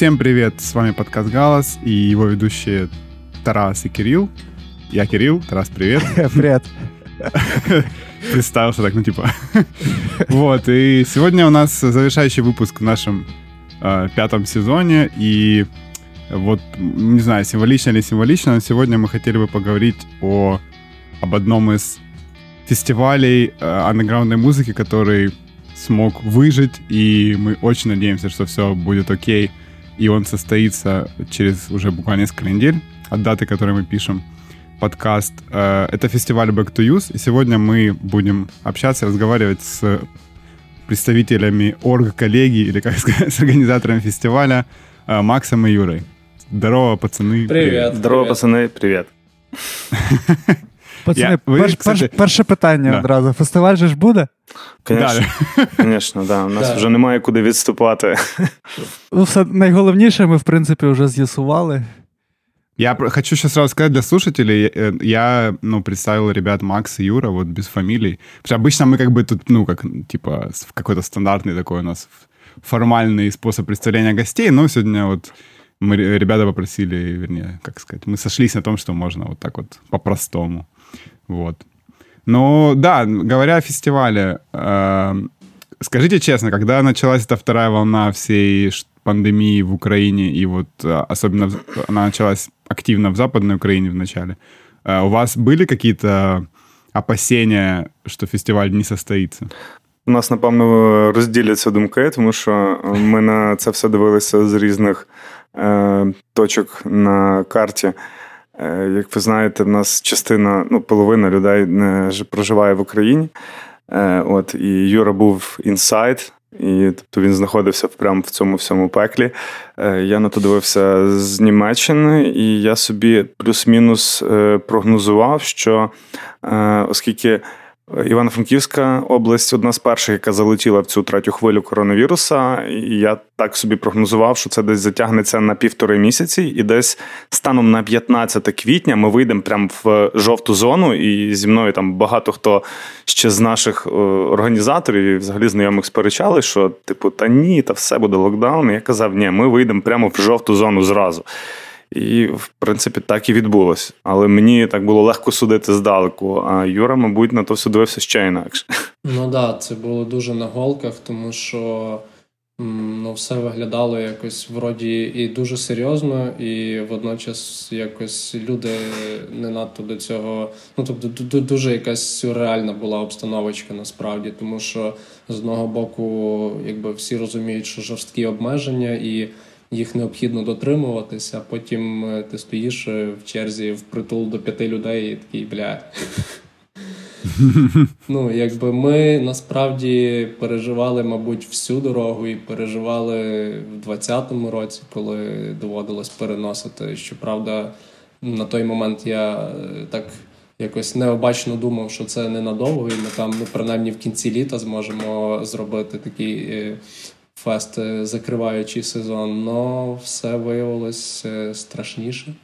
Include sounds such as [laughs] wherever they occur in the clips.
Всем привет, с вами подкаст «Галас» и его ведущие Тарас и Кирилл. Я Кирилл, Тарас, привет. [laughs] Привет. Представился так, ну типа. [laughs] Вот, и сегодня у нас завершающий выпуск в нашем э, пятом сезоне, и вот, не знаю, символично или символично, но сегодня мы хотели бы поговорить о, об одном из фестивалей э, андеграундной музыки, который смог выжить, и мы очень надеемся, что все будет окей, и он состоится через уже буквально несколько недель от даты, которой мы пишем подкаст. Э, это фестиваль Back to Use, и сегодня мы будем общаться, разговаривать с представителями орг-коллегии, или как сказать, [laughs] с организатором фестиваля э, Максом и Юрой. Здорово, пацаны. Привет. привет. Здорово, пацани, привіт. Пацани, Я, ви, перш, кстати... перш, перше питання да. одразу. Фестиваль же ж буде? Звісно, да. [laughs] У нас да. вже немає куди відступати. Ну, все найголовніше ми, в принципі, вже з'ясували. Я хочу сейчас сразу сказать для слушателей, я, ну, представил ребят Макс и Юра, вот без фамилий. Потому что обычно мы как бы тут, ну, как, типа, какой-то стандартный такой у нас формальный способ представления гостей, но сегодня вот мы ребята попросили, вернее, как сказать, мы сошлись на том, что можно вот так вот по-простому. Вот. Ну, да, говоря о фестивале, э, скажите честно, когда началась эта вторая волна всей пандемии в Украине, и вот э, особенно она началась активно в Западной Украине в начале, э, у вас были какие-то опасения, що фестиваль не состоїться? У нас, напевно, розділяться думки, тому що ми на це все дивилися з різних е, точок на карті. Е, Як ви знаєте, в нас частина, ну, половина людей не проживає в Україні. Е, От, І Юра був інсайд, і тобто він знаходився прямо в цьому всьому пеклі. Е, Я на то дивився з Німеччини, і я собі плюс-мінус прогнозував, що оскільки Івано-Франківська область одна з перших, яка залетіла в цю третю хвилю коронавіруса. І я так собі прогнозував, що це десь затягнеться на півтори місяці, і десь станом на 15 квітня ми вийдемо прямо в жовту зону. І зі мною там багато хто ще з наших е, організаторів і взагалі знайомих сперечали, що типу, та ні, та все буде локдаун. І Я казав, ні, ми вийдемо прямо в жовту зону зразу. І, в принципі, так і відбулось. Але мені так було легко судити здалеку. А Юра, мабуть, на то все дивився ще інакше. Ну так, да, це було дуже на голках, тому що ну, все виглядало якось вроді і дуже серйозно, і водночас якось люди не надто до цього. Ну тобто, дуже якась сюрреальна була обстановочка насправді, тому що з одного боку, якби всі розуміють, що жорсткі обмеження і їх необхідно дотримуватися. а Потім е, ти стоїш е, в черзі в притул до п'яти людей і такий бля. [laughs] Ну, якби ми насправді переживали, мабуть, всю дорогу і переживали в 20-му році, коли доводилось переносити. Щоправда, на той момент я е, так якось необачно думав, що це ненадовго, і ми там, ну, принаймні в кінці літа зможемо зробити такий фест, е, закриваючий сезон, але все виявилось страшніше.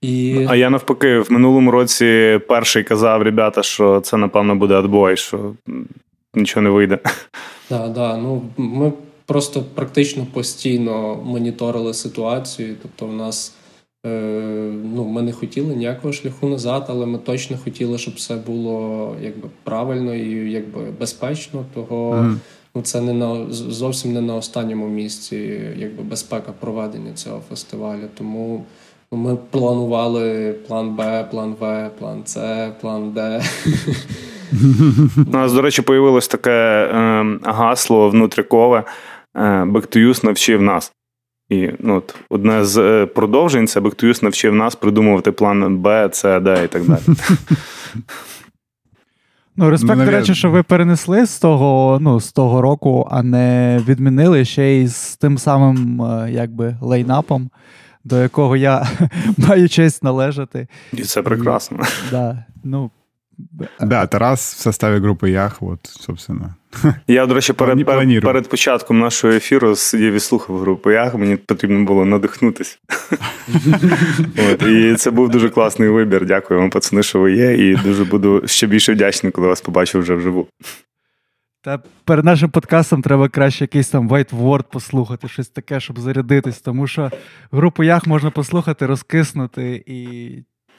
І... А я навпаки, в минулому році перший казав, ребята, що це, напевно, буде отбой, що нічого не вийде. Так, да, ну ми просто практично постійно моніторили ситуацію. Тобто, в нас е, ну, ми не хотіли ніякого шляху назад, але ми точно хотіли, щоб все було якби правильно і якби безпечно. Того. Mm ну це не на зовсім не на останньому місці, якби безпека проведення цього фестивалю. Тому ну, ми планували план Б, план В, план С, план Д. У нас, до речі, появилось таке е, гасло внутрікове е, Back навчив нас. І ну, от, одне з е, продовжень це Back навчив нас придумувати план Б, С, Д і так далі. Ну, респект, ну, до речі, що ви перенесли з того ну, з того року, а не відмінили ще й з тим самим е, якби лейнапом, до якого я [laughs] маю честь належати. І це прекрасно. І, да, ну, Да, Тарас в составі групи Ях, от, собственно. Я, до речі, перед перед, перед початком нашого ефіру сидів і слухав групу Ях, мені потрібно було надихнутися. [laughs] От, І це був дуже класний вибір. Дякую вам, пацани, що ви є, і дуже буду ще більше вдячний, коли вас побачу вже вживу. Та перед нашим подкастом треба краще якийсь там White Word послухати, щось таке, щоб зарядитись, тому що групу Ях можна послухати, розкиснути, і,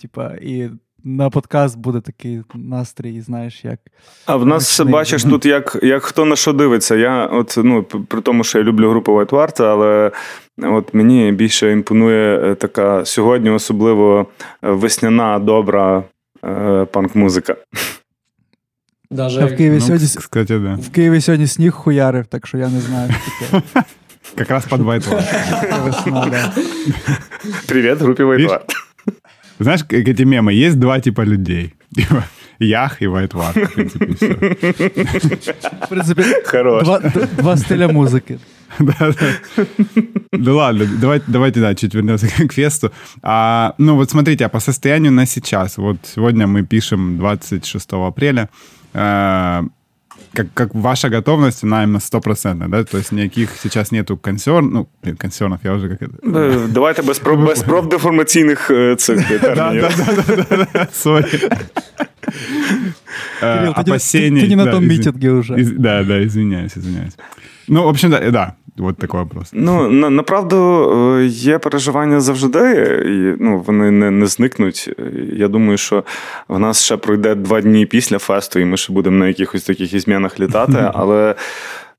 типа, і на подкаст буде такий настрій, знаєш, як. А в нас Нічний. бачиш тут, як як хто на що дивиться. Я от, ну, при тому, що я люблю групу White Wart, але от мені більше імпонує е, така сьогодні, особливо е, весняна, добра е, панк-музика. Даже А в Києві, Ну, сьогодні, кстати, да. в Києві сьогодні сніг хуярив, так що я не знаю, що таке. Как раз под White Видиш? Wart. Знаешь, как эти мемы, есть два типа людей. [laughs] Ях и White Wall, в принципе, все. В Хорош. два, стиля музики. [laughs] Да, да. Да ладно, давайте, давайте, да, чуть вернемся к квесту. А, ну вот смотрите, а по состоянию на сейчас, вот сегодня мы пишем 26 апреля, а, как, как ваша готовность, она именно стопроцентная, да? То есть никаких сейчас нету консерн, ну, блин, консернов, я уже как это... Е, Давайте без, про- без профдеформаційних е, цих Да, термінів. да, да, да, да, да, сорі. Э, Кирилл, ты, не- Опасений... ты, ты не на да, том извин- митинге уже. из- Да, да, извиняюсь, извиняюсь. Ну, в общем, да, да, вот такой вопрос. Ну, на, направду е, є переживання завжди, і ну, вони не, не зникнуть. Е, Я думаю, що в нас ще пройде два дні після фесту, і ми ще будемо на якихось таких ізмінах літати. [laughs] Але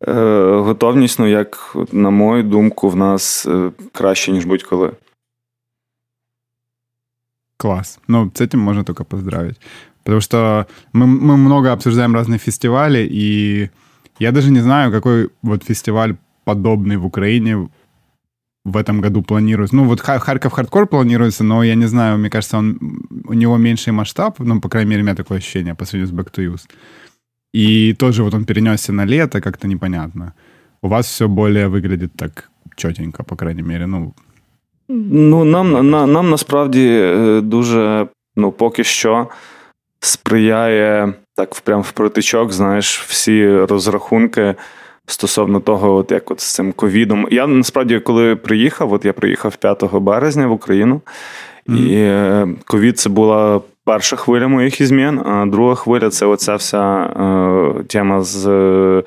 е, готовність, ну, як на мою думку, в нас е, краще, ніж будь-коли. Класс. Ну, с этим можно только поздравить. Потому что мы, мы много обсуждаем разные фестивали, и я даже не знаю, какой вот фестиваль подобный в Украине в этом году планируется. Ну, вот Ха- Харьков Хардкор планируется, но я не знаю, мне кажется, он, у него меньший масштаб, ну, по крайней мере, у меня такое ощущение по сравнению с Back to Use. И тоже вот он перенесся на лето, как-то непонятно. У вас все более выглядит так четенько, по крайней мере, ну, Ну, нам, на, нам насправді е, дуже, ну, поки що сприяє так прям в протичок, знаєш, всі розрахунки Стосовно того, от як от з цим ковідом. Я насправді, коли приїхав, от я приїхав 5 березня в Україну, і е, ковід це була перша хвиля моїх змін, а друга хвиля це оця вся е, тема з е,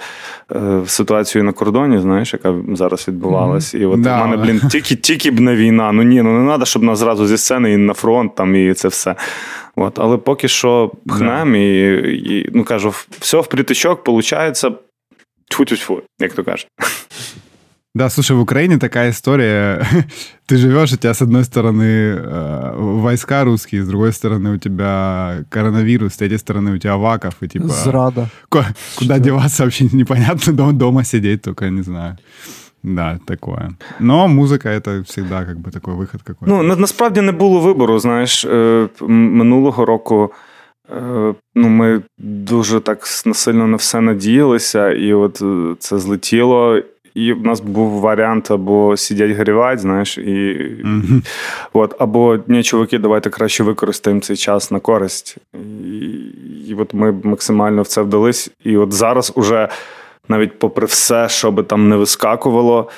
ситуацією на кордоні, знаєш, яка зараз відбувалась. І от Да. в мене, блін, тільки, тільки б не війна. Ну ні, ну не треба, щоб нас зразу зі сцени і на фронт там, і це все. От, але поки що пхнем і, і ну кажу, все в притичок, виходить Тьфу-тьфу-тьфу, як то кажуть. [laughs] Да, слушай, в Украине такая история. [laughs] Ты живешь, у тебя с одной стороны э, войска русские, с другой стороны у тебя коронавирус, с третьей стороны у тебя Аваков, и типа... Зрада. ку- Куда деваться вообще [laughs] непонятно, дома, дома сидеть только, не знаю. Да, такое. Но музыка это всегда как бы такой выход какой-то. Ну, на, насправді не було вибору. Знаєш, е, м- минулого року е, ну, ми дуже так сильно на все надіялися, і от е, це злетіло. І в нас був варіант або сидять горювати, знаєш, і Мгм. от, або ні, чуваки, давайте краще використаємо цей час на користь. І, і от ми максимально в це вдались. І от зараз уже навіть попри все, що би там не вискакувало,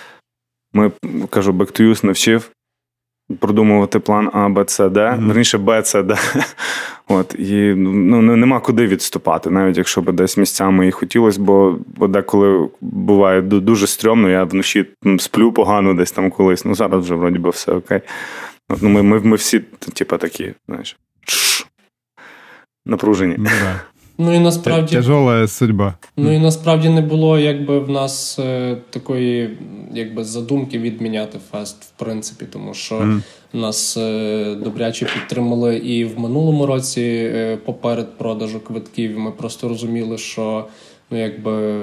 ми кажу, Use навчив продумувати план А, Б, С, Д, Мгм. верніше Б, С, Д. [laughs] От, і ну, ну, нема куди відступати, навіть якщо б десь місцями і хотілося, бо, бо деколи буває дуже стрьомно, я вночі сплю погано десь там колись. Ну зараз вже вроді би все окей. От, ну, ми, ми, ми всі, типу, такі, знаєш, напружені. Ну да. [laughs] Ну і насправді Тяжелая судьба. Ну і насправді не було якби в нас е, такої якби задумки відміняти фест, в принципі, тому що Мгм. нас е, добряче підтримали і в минулому році е, поперед продажу квитків. Ми просто розуміли, що ну якби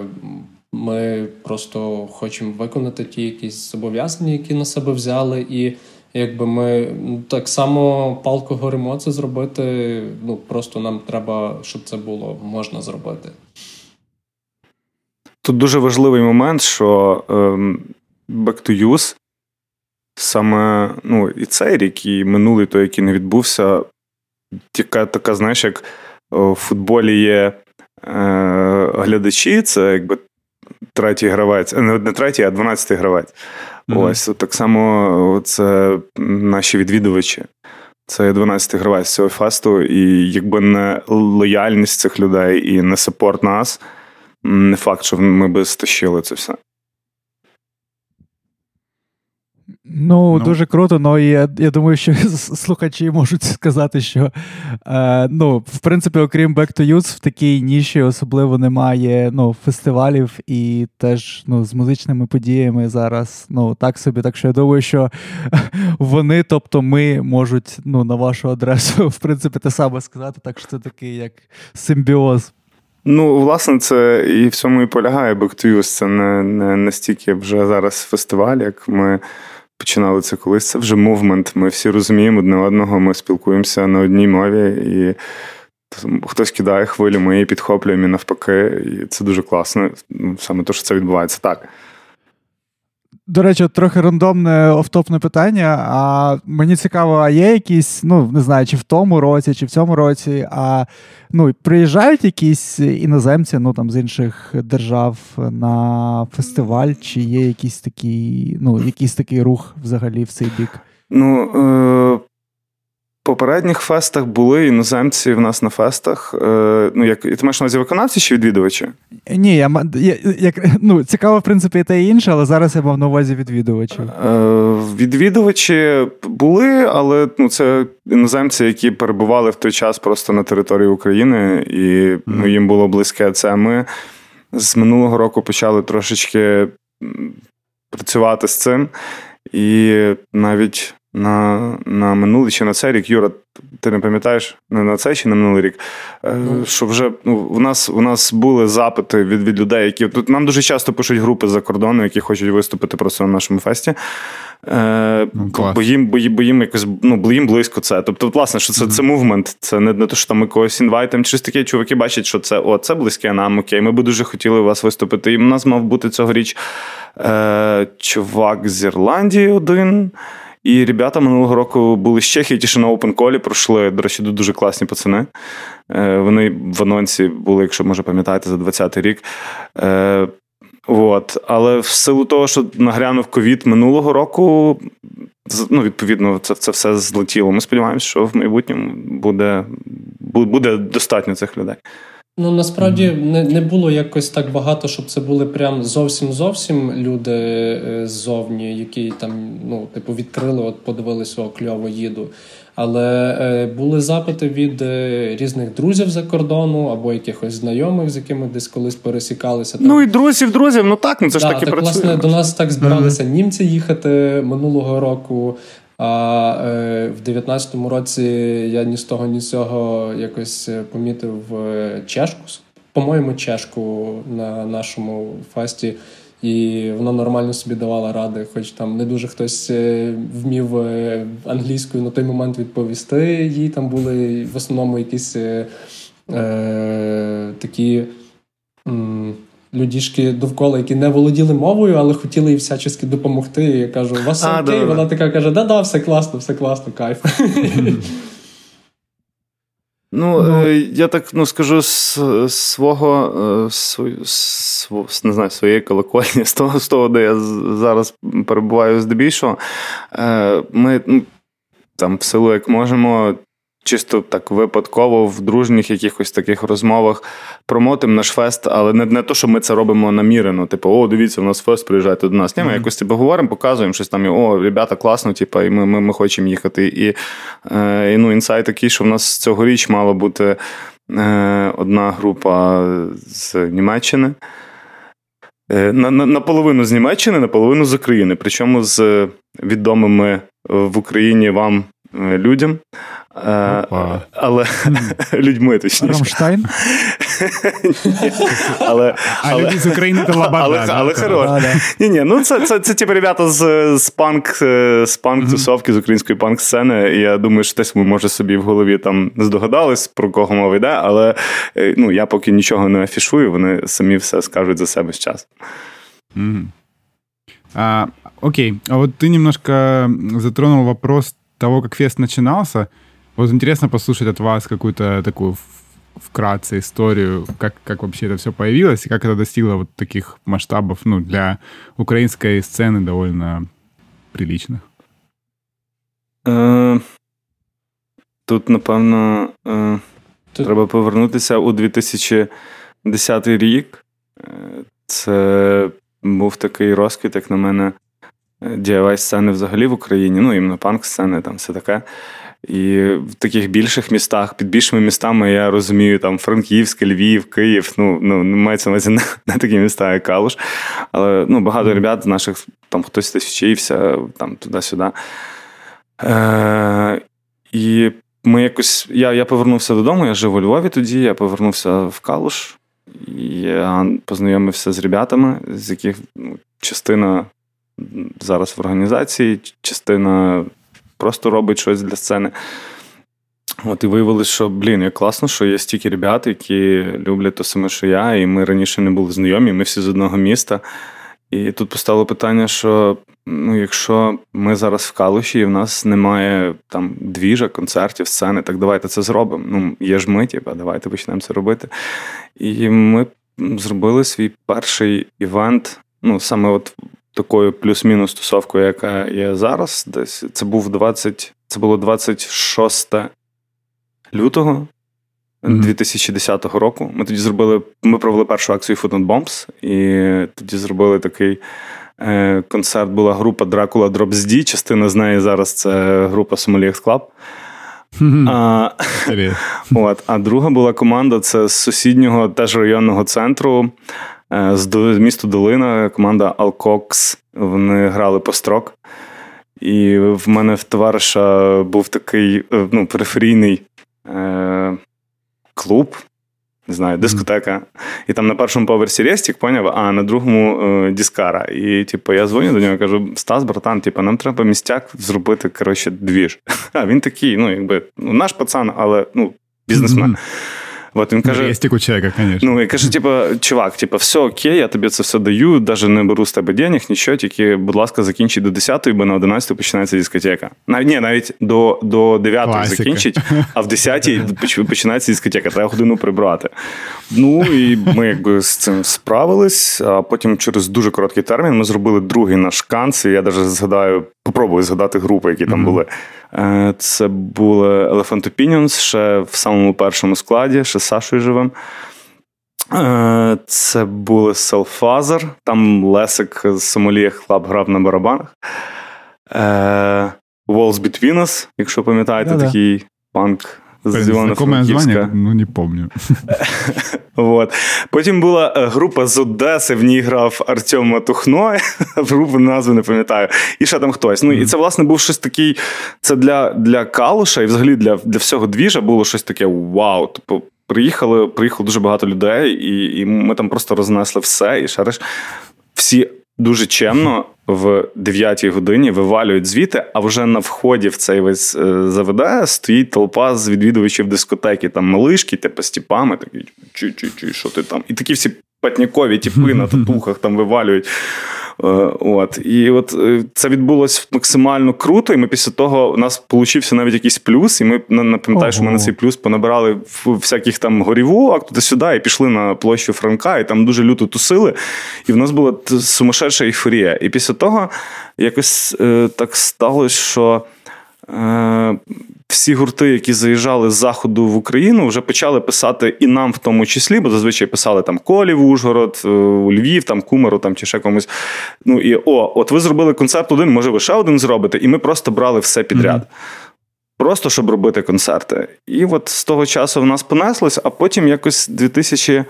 ми просто хочемо виконати ті якісь зобов'язання, які на себе взяли, і якби ми ну, так само палко горимо це зробити. Ну просто нам треба, щоб це було можна зробити. Тут дуже важливий момент, що ем, Back to Use, саме ну, і цей рік, і минулий той, який не відбувся, така, така знаєш, як в футболі є е, глядачі, це якби третій гравець, е, не, не третій, а дванадцятий гравець. Мгм. Ось так само це наші відвідувачі. Це 12-й гравець цього фесту, і якби не лояльність цих людей і не сапорт нас, не факт, що ми би стащили це все. Ну, ну, дуже круто, ну і я я думаю, що [laughs] слухачі можуть сказати, що е, ну, в принципі, окрім Back to Youth, в такій ніші особливо немає ну, фестивалів і теж ну, з музичними подіями зараз ну, так собі. Так що я думаю, що [laughs] вони, тобто ми можуть ну, на вашу адресу, [laughs] в принципі, те саме сказати, так що це такий як симбіоз. Ну, власне, це і в цьому і полягає Back to Youth. Це не, не настільки вже зараз фестиваль, як ми починали це колись. Це вже мувмент. Ми всі розуміємо одне одного, ми спілкуємося на одній мові, і хтось кидає хвилю, ми її підхоплюємо і навпаки. І це дуже класно. Саме те, що це відбувається так. До речі, трохи рандомне офтопне питання. А мені цікаво, а є якісь, ну не знаю, чи в тому році, чи в цьому році, а ну, приїжджають якісь іноземці ну там з інших держав на фестиваль, чи є якийсь такий, ну, якийсь такий рух взагалі в цей бік? Ну, е- попередніх фестах були іноземці в нас на фестах. Е, ну, як ти маєш на увазі виконавці чи відвідувачі? Ні, я, я як, ну, цікаво, в принципі, і те і інше, але зараз я мав на увазі відвідувачів. Е, Відвідувачі були, але ну, це іноземці, які перебували в той час просто на території України, і ну, їм було близьке це. Ми з минулого року почали трошечки працювати з цим. І навіть на на минулий чи на цей рік, Юра, ти не пам'ятаєш не на цей чи на минулий рік, mm. що вже ну, у нас у нас були запити від від людей, які тут нам дуже часто пишуть групи за кордону, які хочуть виступити просто на нашому фесті. Е, ну, Бо їм бо, бо їм якось ну, їм близько це. Тобто, власне, що це mm. це мувмент, це не, не те, що там ми когось інвайтом. Щось таке чуваки бачать, що це о, це близьке нам, окей, ми би дуже хотіли у вас виступити. І у нас мав бути цьогоріч е, чувак з Ірландії один. І ребята минулого року були з Чехії, ті, що на опенколі пройшли. До речі, дуже класні пацани. Е, вони в анонсі були, якщо може пам'ятаєте, за 20-й рік. Е, от. Але в силу того, що нагрянув ковід минулого року, ну, відповідно, це це все злетіло. Ми сподіваємося, що в майбутньому буде, буде достатньо цих людей. Ну насправді не не було якось так багато, щоб це були прям зовсім зовсім люди е, ззовні, які там ну типу відкрили, от подивилися о, кльово їду. Але е, були запити від е, різних друзів за кордону або якихось знайомих, з якими десь колись пересікалися. Там. Ну і друзів, друзів, ну так, ну це ж да, таки так, працює. Власне, до нас так збиралися mm-hmm. німці їхати минулого року. А е, в 19-му році я ні з того, ні з цього якось е, помітив е, чешку, по-моєму, чешку на нашому фасті, і вона нормально собі давала ради, хоч там не дуже хтось вмів англійською на той момент відповісти. Їй там були в основному якісь е, такі. Людішки довкола, які не володіли мовою, але хотіли їй всячески допомогти. І я кажу, у вас все окей? Да, Вона така каже: Да-да, все класно, все класно, кайф. [laughs] Ну, ну, я так ну, скажу з свого е, свою, св, не знаю, своєї колокольні, з того, з того, де я зараз перебуваю здебільшого, е, ми ну, там в силу як можемо чисто так випадково в дружніх якихось таких розмовах промотим наш фест, але не не то, що ми це робимо намірено. Типу, о, дивіться, у нас фест, приїжджайте до нас. Ні, ми mm-hmm. якось типу, говоримо, показуємо щось там, і, о, ребята, класно, типу, і ми ми, ми хочемо їхати. І, е, і ну, інсайт такий, що в нас цьогоріч мала бути е, одна група з Німеччини. Е, на, на, Наполовину з Німеччини, наполовину з України, причому з відомими в Україні вам Е, людям. Е, Але [laughs] людьми точніше. Рамштайн? [laughs] але, А люди з України то лабада. Але, але хорош. Ні, ні, ну це, це, це ті ребята з, з панк е, з панк тусовки, з української панк-сцени. Я думаю, що десь ми, може, собі в голові там здогадались, про кого мова йде, але ну, я поки нічого не афішую, вони самі все скажуть за себе з часом. А, окей, а вот ты немножко затронул вопрос того, как фест начинался, вот интересно послушать от вас какую-то такую вкратце историю, как, как вообще это все появилось и как это достигло вот таких масштабов, ну, для української сцени довольно приличних. Е, Тут, напевно, е, Тут... треба повернутися у 2010 рік. Це був такий розквіт, як на мене, diy сцени взагалі в Україні, ну іменно панк-сцени, там все таке. І в таких більших містах, під більшими містами, я розумію, там Франківськ, Львів, Київ. Ну, ну мається на увазі [laughs] не, не такі міста, як Калуш. Але ну, багато ребят наших там хтось десь вчився, там туди-сюди. Е, І ми якось. Я я повернувся додому, я жив у Львові тоді, я повернувся в Калуш. Я познайомився з ребятами, з яких ну, частина зараз в організації, частина просто робить щось для сцени. От і виявилось, що блін, як класно, що є стільки ребят, які люблять те саме, що я, і ми раніше не були знайомі, ми всі з одного міста. І тут постало питання, що ну, якщо ми зараз в Калуші, і в нас немає там двіжа, концертів, сцени, так давайте це зробимо. Ну, є ж ми, типа, давайте почнемо це робити. І ми зробили свій перший івент, ну, саме от такою плюс-мінус тусовкою, яка є зараз. Десь це був 20, це було 26 лютого. 2010 року. Ми тоді зробили, ми провели першу акцію Food and Bombs, і тоді зробили такий е, концерт. Була група Drops D, Частина з неї зараз це група Sommelier Club. А, [laughs] от, а друга була команда це з сусіднього теж районного центру з місту Долина команда Alcox. Вони грали по строк. І в мене в товариша був такий е, ну, периферійний е, клуб, не знаю, дискотека. І там на першому поверсі Рестік, поняв, а на другому е, Діскара. І типу, я дзвоню до нього кажу: Стас, братан, типу, нам треба містяк зробити коротше, двіж. [laughs] А він такий, ну, якби ну, наш пацан, але ну, бізнесмен. Mm-hmm. От він каже, Есть у человека, конечно. Ну, і каже, типа, чувак, типа, все окей, я тобі це все даю, навіть не беру з тебе денег, нічого, тільки, будь ласка, закінчи до 10-ї, бо на 11 починається дискотека. Навіть, ні, навіть до до 9-ї закінчить, а в 10-й [laughs] починається дискотека, треба годину прибрати. Ну, і ми якби з цим справились, а потім через дуже короткий термін ми зробили другий наш канц, і я навіть згадаю, попробую згадати групи, які там mm-hmm. були. Е, це були Elephant Opinions ще в самому першому складі, ще з Сашою живим. Е, це були Селфазер, там Лесик з Сомолія Хлаб грав на барабанах. Е, Walls Between Us, якщо пам'ятаєте, Да-да. такий панк з Івано-Франківська. Ну, не помню. [laughs] Вот. Потім була е, група з Одеси, в ній грав Артем Матухно, [laughs] групу назву не пам'ятаю. І ще там хтось. Ну, І це, власне, був щось такий. Це для для Калуша і взагалі для для всього двіжа було щось таке вау. Типу, приїхали, приїхало дуже багато людей, і і ми там просто рознесли все. І шариш. Всі дуже чемно в 9 годині вивалюють звіти, а вже на вході в цей весь е, ЗВД стоїть толпа з відвідувачів дискотеки, там малишки, типу, з тіпами, такі чу-чу-чу, що ти там? І такі всі патнікові тіпи на татухах там вивалюють. Е, от. І от е, це відбулось максимально круто, і ми після того у нас получився навіть якийсь плюс, і ми пам'ятаю, що ми на цей плюс понабирали всяких там горівок туди-сюди, і пішли на площу Франка, і там дуже люто тусили. І в нас була сумасшедша ейфорія. І після того якось е, так сталося, що. Е, всі гурти, які заїжджали з заходу в Україну, вже почали писати і нам в тому числі, бо зазвичай писали там Колів, Ужгород, е, у Львів, там Кумару там чи ще комусь. Ну і о, от ви зробили концерт один, може, ви ще один зробите, і ми просто брали все підряд. Mm-hmm. Просто щоб робити концерти. І от з того часу в нас понеслось, а потім якось 2000.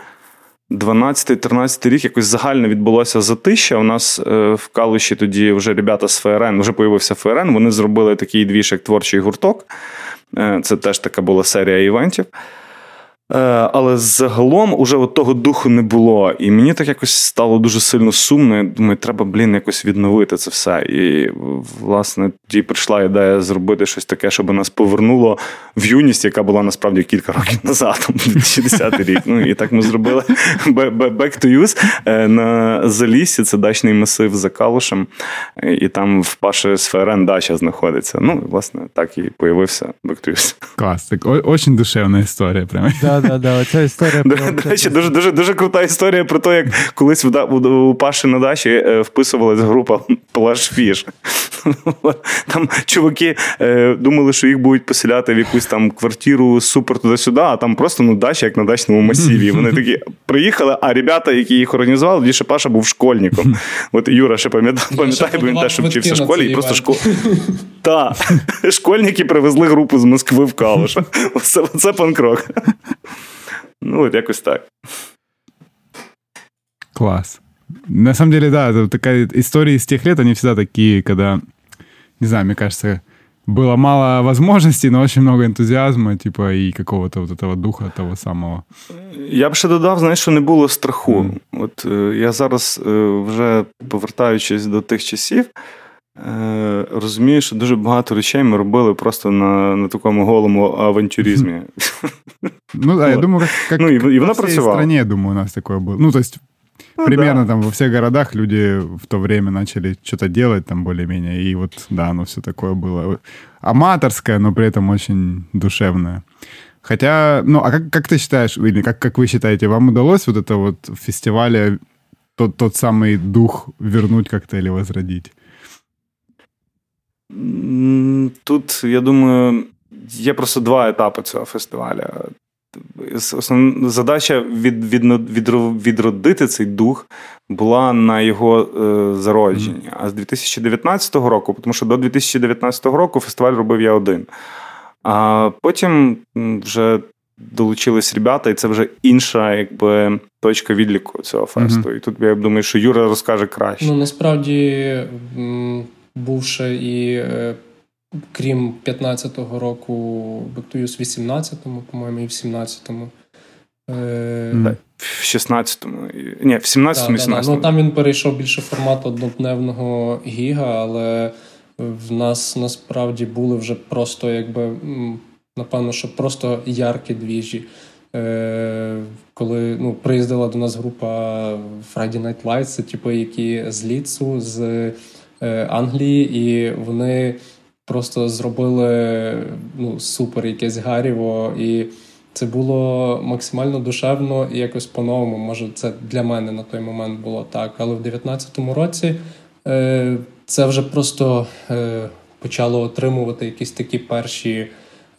12-13 рік якось загально відбулося затища. У нас е, в Калуші тоді вже ребята з ФРН, вже появився ФРН. Вони зробили такий двіж, як творчий гурток. Е, це теж така була серія івентів. Е, але загалом уже от того духу не було. І мені так якось стало дуже сильно сумно. Я думаю, треба, блін, якось відновити це все. І, власне, тоді прийшла ідея зробити щось таке, щоб нас повернуло в юність, яка була насправді кілька років назад, 2010 [laughs] рік. Ну і так ми зробили Back to Use е, на Залісі. Це дачний масив за Калушем. І там в Паші з ФРН дача знаходиться. Ну, власне, так і появився Back to Use. Клас, так очень душевна історія. Прямо. Да, да, оця історія До речі, дуже дуже дуже крута історія про те, як колись у Паші на дачі е, вписувалась група Плашфіш. [laughs] Там чуваки е, думали, що їх будуть поселяти в якусь там квартиру супер туди-сюди, а там просто ну, дача, як на дачному масиві. Вони такі приїхали, а ребята, які їх організували, тоді ще Паша був школьником. От Юра ще пам'ятає, бо він теж вчився в школі, і просто школа. Так, [laughs] школьники привезли групу з Москви в Калуш. Це панкрок. Ну, от якось так. Класс. На самом деле, да, это такая история из тех лет, они всегда такие, когда, не знаю, мне кажется, было мало возможностей, но очень много энтузиазма, типа, і какого-то вот этого духа того самого. Я б ще додав, знаєш, що не було страху. Mm. От е, я зараз, е, вже повертаючись до тих часів, е, розумію, що дуже багато речей ми робили просто на на такому голому авантюризмі. Ну, да, я думаю, как, как ну, і, і вона працювала. В стране, я думаю, у нас такое было. Ну, то есть ну, Примерно да. там во всех городах люди в то время начали что-то делать там более-менее, и вот, да, оно все такое было аматорское, но при этом очень душевное. Хотя, ну, а как, как ты считаешь, или как, как вы считаете, вам удалось вот это вот в фестивале тот, тот самый дух вернуть как-то или возродить? Тут, я думаю, є просто два етапи цього фестиваля основна задача від, від, від, відродити цей дух була на його е, зародженні. А з 2019 року, тому що до 2019 року фестиваль робив я один. А потім вже долучились ребята, і це вже інша якби, точка відліку цього фесту. Mm-hmm. І тут я думаю, що Юра розкаже краще. Ну насправді, бувши і е, крім 15-го року, Бектуюс в 18-му, по-моєму, і в 17-му. Е... В 16-му. Ні, в 17-му, да, 18-му. Да, ну, Там він перейшов більше формату однодневного гіга, але в нас насправді були вже просто, якби, напевно, що просто яркі двіжі. Е, Коли ну, приїздила до нас група Friday Night Lights, це типу, які з Ліцу, з Англії, і вони просто зробили ну, супер якесь гаріво, і це було максимально душевно і якось по-новому. Може, це для мене на той момент було так. Але в 19-му році е, це вже просто е, почало отримувати якісь такі перші.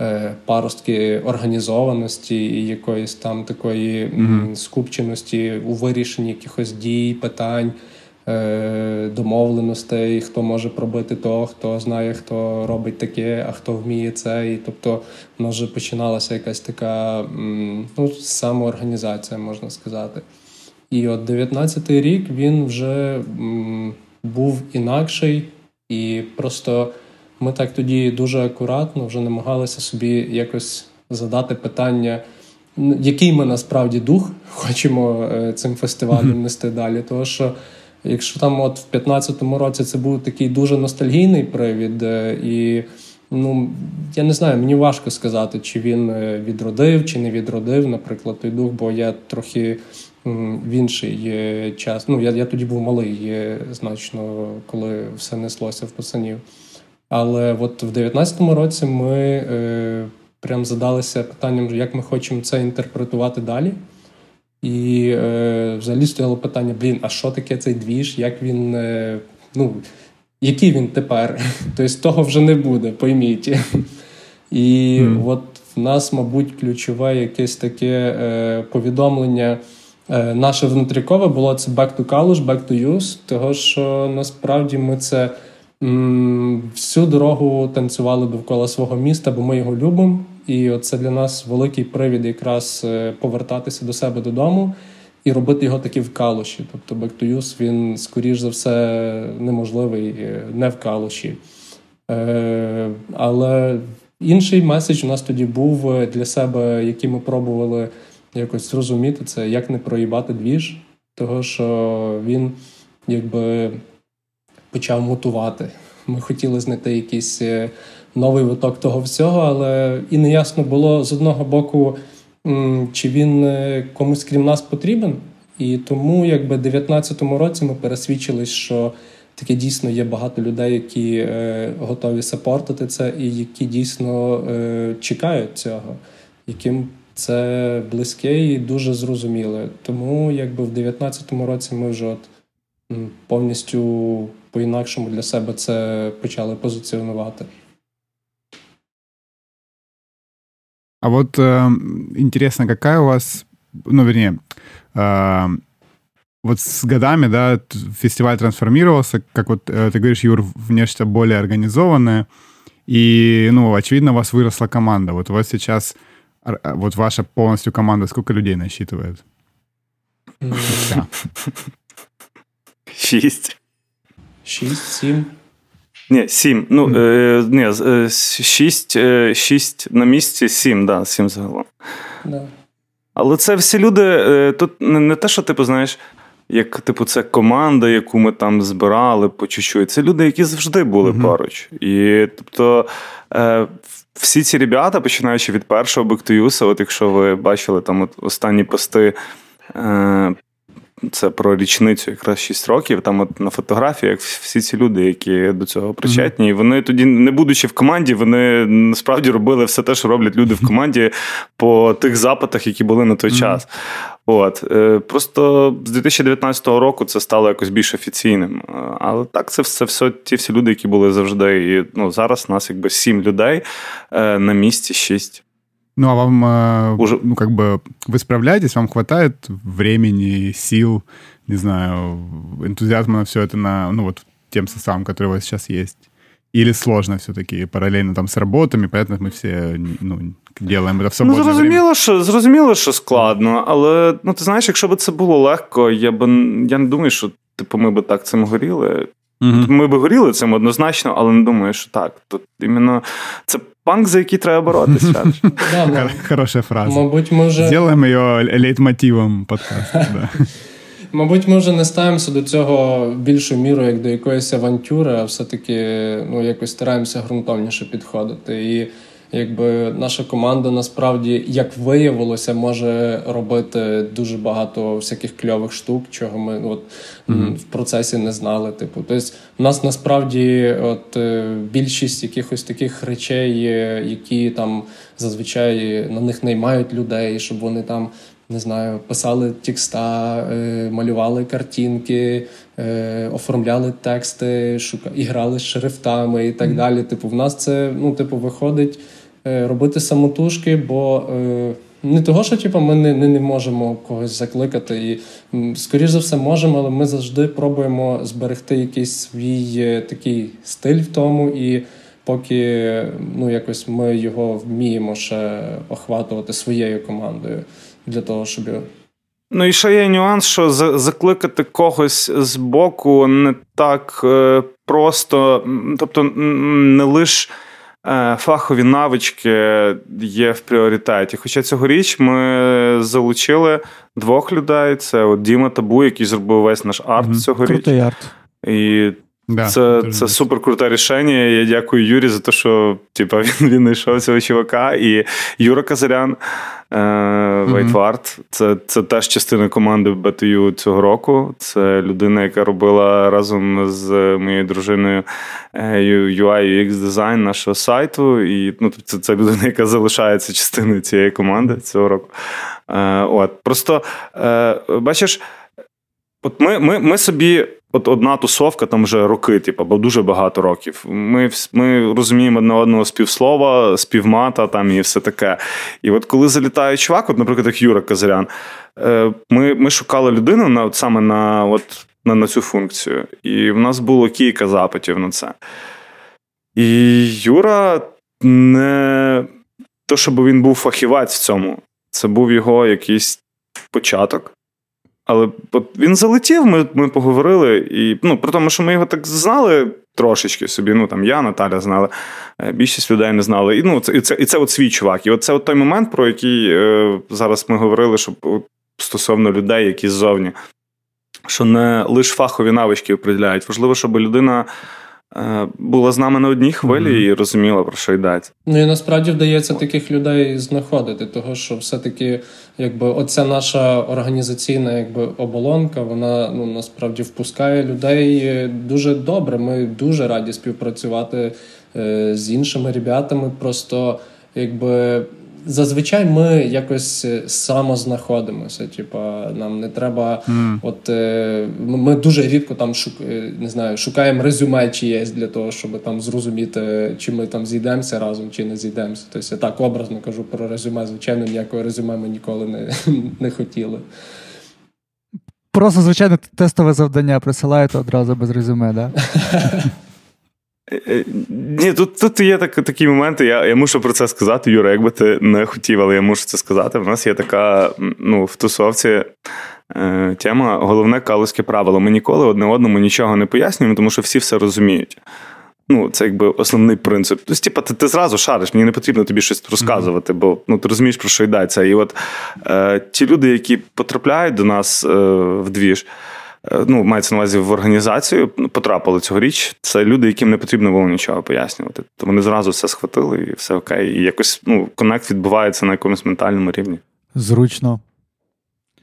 Е, паростки організованості і якоїсь там такої mm-hmm. скупченості у вирішенні якихось дій, питань. Е, домовленостей, хто може пробити то, хто знає, хто робить таке, а хто вміє це. І тобто в нас вже починалася якась така ну, самоорганізація, можна сказати. І от 19-й рік він вже був інакший, і просто ми так тоді дуже акуратно вже намагалися собі якось задати питання. Який ми насправді дух [laughs] хочемо е, цим фестивалем нести далі? Тому що Якщо там от в 15-му році це був такий дуже ностальгійний привід, е, і ну я не знаю, мені важко сказати, чи він е, відродив, чи не відродив, наприклад, той дух, бо я трохи в інший е, час. Ну, я я тоді був малий значно, коли все неслося в пацанів. Але от в 19-му році ми е, прям задалися питанням, як ми хочемо це інтерпретувати далі. І е, взагалі стояло питання: блін, а що таке цей двіж? Як він, е, ну, який він тепер? [laughs] Тобто того вже не буде, пойміть. І mm. от в нас, мабуть, ключове якесь таке е, повідомлення. Е, наше внутрікове було це back to college, back to use, того що насправді ми це м, всю дорогу танцювали довкола свого міста, бо ми його любимо. І це для нас великий привід якраз е, повертатися до себе додому і робити його таки в калуші. Тобто Back він, скоріш за все, неможливий е, не в калуші. Е, але інший меседж у нас тоді був для себе, який ми пробували якось зрозуміти, це як не проїбати двіж, того що він якби почав мутувати. Ми хотіли знайти якісь новий виток того всього, але і не ясно було з одного боку, чи він е, комусь крім нас потрібен. І тому, якби в 19-му році ми пересвідчились, що таке дійсно є багато людей, які е, готові сапортити це, і які дійсно е, чекають цього, яким це близьке і дуже зрозуміле. Тому якби в 19-му році ми вже от повністю по-інакшому для себе це почали позиціонувати. А вот э, интересно, какая у вас, ну, вернее, э, вот с годами, да, фестиваль трансформировался, как вот э, ты говоришь, Юр, в нечто более организованное, и, ну, очевидно, у вас выросла команда. Вот у вас сейчас, вот ваша полностью команда, сколько людей насчитывает? Шість. Шість, сім. Ні, сім. Ну, е, ні, е, шість, е, шість на місці, сім, да, сім загалом. Да. Але це всі люди, е, тут не, не те, що типу, знаєш, як типу, це команда, яку ми там збирали по чуть-чуть. Це люди, які завжди були mm-hmm. поруч. І тобто. Е, всі ці ребята, починаючи від першого Бектоюса, от якщо ви бачили там от останні пости це про річницю, якраз 6 років. Там от на фотографіях всі ці люди, які до цього причетні, і вони тоді, не будучи в команді, вони насправді робили все те, що роблять люди в команді по тих запитах, які були на той час. От е, просто з 2019 року це стало якось більш офіційним. Але так, це все все ті всі люди, які були завжди. І ну зараз нас якби сім людей е, на місці шість. Ну, а вам, э, Уже... ну, как бы, вы справляетесь, вам хватает времени, сил, не знаю, энтузиазма на все это, на, ну, вот тем составом, который у вас сейчас есть? Или сложно все-таки паралельно там з роботами, понятно, ми всі ну, делаємо це в свободне Ну, зрозуміло, що зрозуміло, що складно, але ну ти знаєш, якщо б це було легко, я б я не думаю, що типу ми б так цим горіли. Mm-hmm. Ми б горіли цим однозначно, але не думаю, що так. Тут іменно це панк, за який треба боротися. [laughs] Хороша фраза. Мабуть, ми вже... Зробимо його лейтмотивом подкасту. [laughs] Мабуть, ми вже не ставимося до цього більшу міру, як до якоїсь авантюри, а все-таки ну, якось стараємося ґрунтовніше підходити. І якби наша команда насправді, як виявилося, може робити дуже багато всяких кльових штук, чого ми от mm-hmm. в процесі не знали. Типу, тобто у нас насправді от е, більшість якихось таких речей, які там зазвичай на них наймають людей, щоб вони там. Не знаю, писали текста, е, малювали картинки, е, оформляли тексти, шука... і грали з шрифтами і так mm. далі. Типу, в нас це ну, типу, виходить робити самотужки, бо е, не того, що типу, ми не, не не, можемо когось закликати. І, скоріш за все, можемо, але ми завжди пробуємо зберегти якийсь свій е, такий стиль в тому. І поки ну, якось ми його вміємо ще охватувати своєю командою для того, щоб. Ну і ще є нюанс, що закликати когось з боку не так просто, тобто не лише. Е, фахові навички є в пріоритеті. Хоча цьогоріч ми залучили двох людей: це от Діма Табу, який зробив весь наш арт mm цьогоріч. Крутий арт. І Да, це це супер круте рішення. Я дякую Юрі за те, що типу, він [laughs] він знайшов цього чувака. І Юра Казарян Вейтвард. Mm-hmm. Це це теж частина команди БТЮ цього року. Це людина, яка робила разом з моєю дружиною е, UI UX дизайн нашого сайту. І ну, це, це людина, яка залишається частиною цієї команди цього року. Е, от, Просто е, бачиш, от ми, ми, ми собі от одна тусовка там вже роки, типу, або дуже багато років. Ми ми розуміємо одне одного співслова, співмата там і все таке. І от коли залітає чувак, от, наприклад, як Юра Казарян, е, ми ми шукали людину на, от саме на от, на, на цю функцію. І в нас було кілька запитів на це. І Юра не то, щоб він був фахівець в цьому, це був його якийсь початок. Але він залетів, ми ми поговорили, і ну, при тому, що ми його так знали трошечки собі. Ну там я, Наталя знала, е, більшість людей не знали. І ну, це і це, і це от свій чувак. І от це от той момент, про який е, зараз ми говорили, що стосовно людей, які ззовні, що не лише фахові навички определяють. Важливо, щоб людина. Е, була з нами на одній хвилі mm-hmm. і розуміла, про що йдеться. Ну і насправді вдається таких людей знаходити, того що все-таки, якби оця наша організаційна якби оболонка, вона ну насправді впускає людей дуже добре. Ми дуже раді співпрацювати е, з іншими ребятами. Просто якби зазвичай ми якось е, самознаходимося. Типа, нам не треба. Mm. От е, ми дуже рідко там шук, е, не знаю, шукаємо резюме чиєсь для того, щоб там зрозуміти, чи ми там зійдемося разом, чи не зійдемося. Тобто я так образно кажу про резюме. Звичайно, ніякого резюме ми ніколи не, [laughs] не хотіли. Просто, звичайно, тестове завдання присилаєте одразу без резюме, так? Да? [laughs] Е, е, ні, тут тут є так, такі моменти, я я мушу про це сказати, Юра, якби ти не хотів, але я мушу це сказати. У нас є така ну, в тусовці е, тема головне калузьке правило. Ми ніколи одне одному нічого не пояснюємо, тому що всі все розуміють. Ну, Це якби основний принцип. Тобто, типа, ти ти зразу шариш, мені не потрібно тобі щось розказувати, бо ну, ти розумієш, про що йдеться. І от е, ті люди, які потрапляють до нас е, в двіж, ну, мається на увазі в організацію, потрапили цьогоріч. Це люди, яким не потрібно було нічого пояснювати. То вони зразу все схватили і все окей. І якось ну, connect відбувається на якомусь ментальному рівні. Зручно.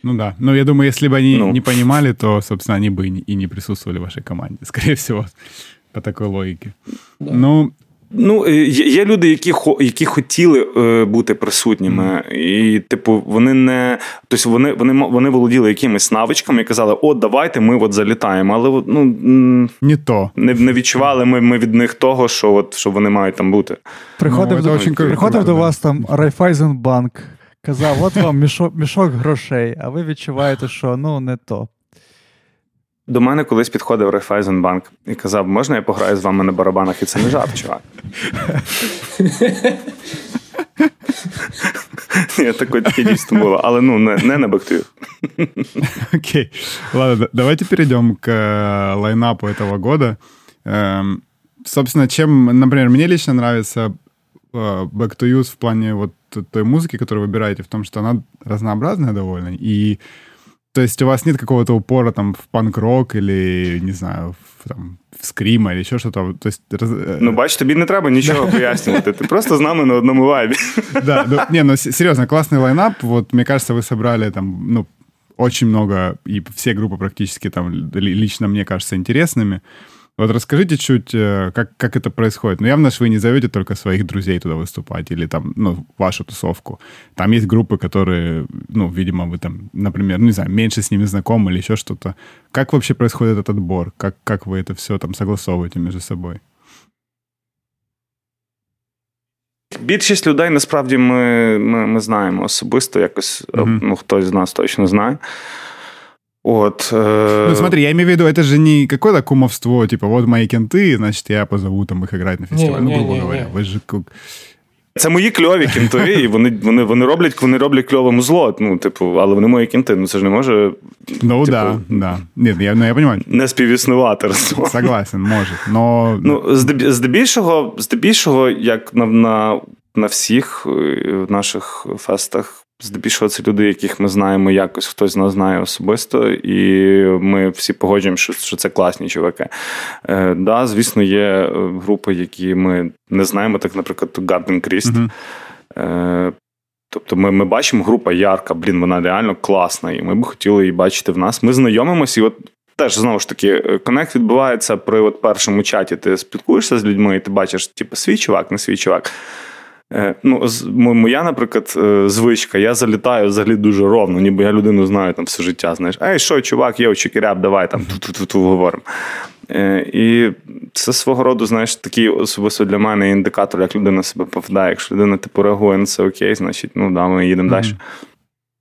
Ну да. Ну, я думаю, если бы они ну. не понимали, то, собственно, они бы и не присутствовали в вашей команде, скорее всего, по такой логике. Да. Ну, Ну, е, є люди, які які хотіли е, бути присутніми, і, типу, вони не тобто вони вони, вони володіли якимись навичками і казали, от, давайте ми от залітаємо. Але ну, не то. Не не відчували ми ми від них того, що от, що вони мають там бути. Приходив ну, до, очень приходив до вас там Райфайзенбанк, казав, от вам мішок, мішок грошей, а ви відчуваєте, що ну не то. До мене колись підходив Райфайзенбанк і казав, можна я пограю з вами на барабанах, і це не жарт, чувак. Ні, таке дійсно було, але ну, не, не на бактую. Окей. Ладно, давайте перейдем к э, лайнапу этого года. Эм, собственно, чем, например, мне лично нравится э, Back to Use в плане вот той музыки, которую вы выбираете, в том, что она разнообразная довольно, и то есть у вас нет какого-то упора там в панк-рок или, не знаю, в, там, в скріма или еще что-то. То есть, раз... Э, ну, бач, тобі не треба нічого пояснювати. Ти просто з нами на одному вайбі. Да, ну, не, ну серьезно, классный лайнап. Вот, мне кажется, вы собрали там, ну, очень много, и все группы практически там, лично мне кажется, интересными. Вот расскажите чуть, э, как, как это происходит. Ну, явно же вы не зовете только своих друзей туда выступать или там, ну, вашу тусовку. Там есть группы, которые, ну, видимо, вы там, например, ну, не знаю, меньше с ними знакомы или еще что-то. Как вообще происходит этот отбор? Как, как вы это все там согласовываете между собой? Більшість людей насправді ми ми, ми знаємо особисто, якось mm-hmm. ну, хтось з нас точно знає. Вот. Э... Ну, смотри, я имею в виду, это же не какое-то кумовство, типа, вот мои кенты, значит, я позову там их играть на фестиваль. Не, ну, грубо не, говоря, ви ж Це мої кльові кінти, і вони вони, вони роблять вони роблять кльовому зло. Ну, типу, але вони мої кінти. Ну це ж не може. Ну типу, да, да. Ні, я ну, я понимаю. Не співіснувати. Согласен, може. Но... Ну, здебільшого, здебільшого, як на, на, на всіх е, наших фестах. Здебільшого це люди, яких ми знаємо якось, хтось з нас знає особисто, і ми всі погоджуємо, що що це класні чуваки. Е, да, Звісно, є е, групи, які ми не знаємо, так, наприклад, Garden Christ. Uh-huh. Е, Тобто ми ми бачимо група ярка, блін, вона реально класна, і ми б хотіли її бачити в нас. Ми знайомимося, і от теж знову ж таки, коннект відбувається при от першому чаті. Ти спілкуєшся з людьми, і ти бачиш, типу, свій чувак, не свій чувак. Е, ну, Моя, наприклад, е, звичка, я залітаю взагалі дуже ровно, ніби я людину знаю там все життя. Знаєш, ей, що, чувак, є чекіряб, давай там ту-ту-ту говоримо. Е, і це свого роду, знаєш, такий особисто для мене індикатор, як людина себе поведає. Якщо людина типу реагує на це окей, значить, ну да, ми їдемо mm-hmm. далі.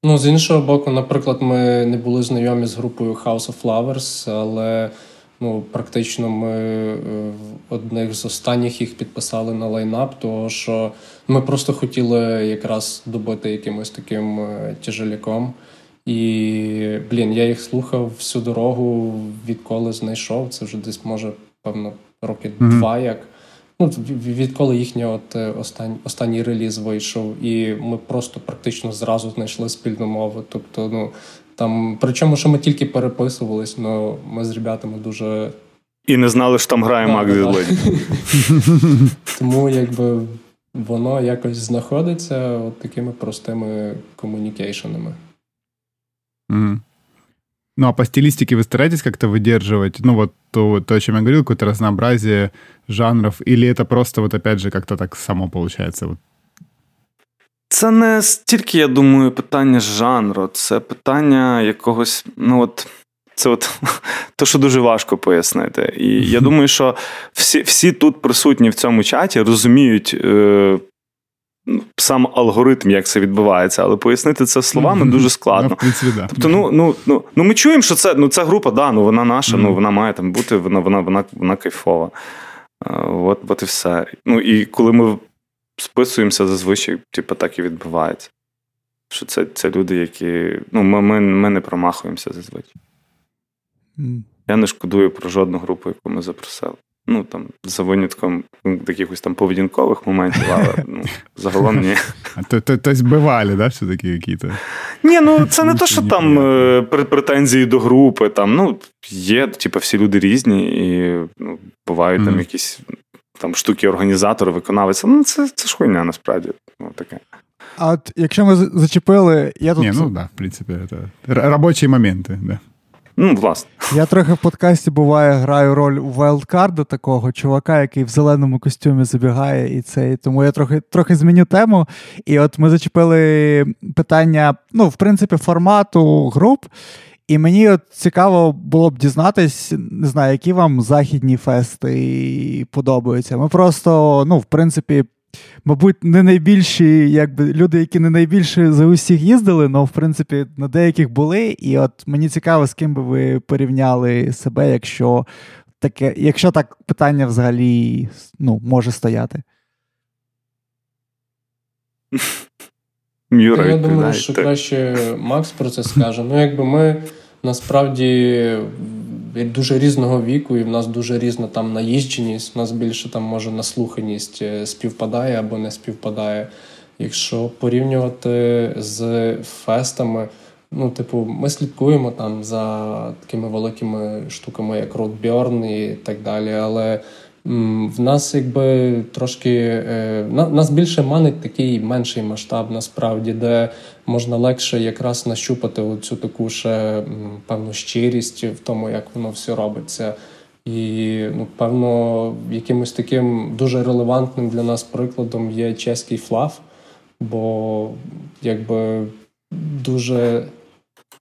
Ну, з іншого боку, наприклад, ми не були знайомі з групою House of Flowers, але ну, практично ми е, одних з останніх їх підписали на лайнап, тому що ми просто хотіли якраз добити якимось таким е, тяжеляком. І, блін, я їх слухав всю дорогу, відколи знайшов. Це вже десь, може, певно, роки mm-hmm. два як. Ну, Відколи їхній от е, останній останній реліз вийшов, і ми просто практично зразу знайшли спільну мову. Тобто, ну там, причому, що ми тільки переписувались, але ми з ребятами дуже. І не знали, що там грає Мак Зідледі. [laughs] Тому якби воно якось знаходиться от такими простими комунікейшенами. Mm. Ну, а по стилистике вы стараетесь как-то выдерживать, ну, вот то, то, о чем я говорил, какое-то разнообразие жанров, или это просто вот опять же как-то так само получается? Вот це не стільки, я думаю, питання жанру, це питання якогось, ну от. Це от [laughs] то, що дуже важко пояснити. І я думаю, що всі всі тут присутні в цьому чаті розуміють е, ну, сам алгоритм, як це відбувається, але пояснити це словами дуже складно. Ну, принципі, да. Тобто, ну ну, ну, ну ми чуємо, що це ну, ця група, да, ну вона наша, mm-hmm. ну вона має там бути, вона вона, вона, вона кайфова. От, от і все. Ну і коли ми списуємося, зазвичай, типу, так і відбувається. Що це це люди, які. Ну, ми ми, ми не промахуємося зазвичай. Mm. Я не шкодую про жодну групу, яку ми запросили. Ну, там, за винятком якихось там поведінкових моментів, але [laughs] ну, загалом ні. Тобто збивали, да, все-таки які-то? Ні, ну це не те, що там е, претензії до групи. Там, ну, Є, типу, всі люди різні, і ну, бувають mm-hmm. там якісь там штуки організатори, виконавець. Ну, це це ж хуйня насправді. Ну, таке. А от якщо ми зачепили, я тут. Ні, ну да, в принципі, це робочі моменти, да. Ну, власне. Я трохи в подкасті буває граю роль вайлдкарда такого чувака, який в зеленому костюмі забігає, і це. Тому я трохи трохи зміню тему. І от ми зачепили питання, ну, в принципі, формату груп. І мені от цікаво було б дізнатись, не знаю, які вам західні фести подобаються. Ми просто, ну, в принципі, мабуть, не найбільші, якби люди, які не найбільше за усіх їздили, але в принципі на деяких були. І от мені цікаво, з ким би ви порівняли себе, якщо таке, якщо так питання взагалі ну, може стояти. Юра, Я думаю, що краще Макс про це скаже. Ну, якби ми насправді дуже різного віку, і в нас дуже різна там наїждженість, в нас більше там може наслуханість е, співпадає або не співпадає. Якщо порівнювати з фестами, ну, типу, ми слідкуємо там за такими великими штуками, як Roadburn і так далі, але в нас якби трошки е, нас більше манить такий менший масштаб, насправді, де можна легше якраз нащупати цю таку ще певну щирість в тому, як воно все робиться. І ну, певно, якимось таким дуже релевантним для нас прикладом є чеський флаф, бо якби дуже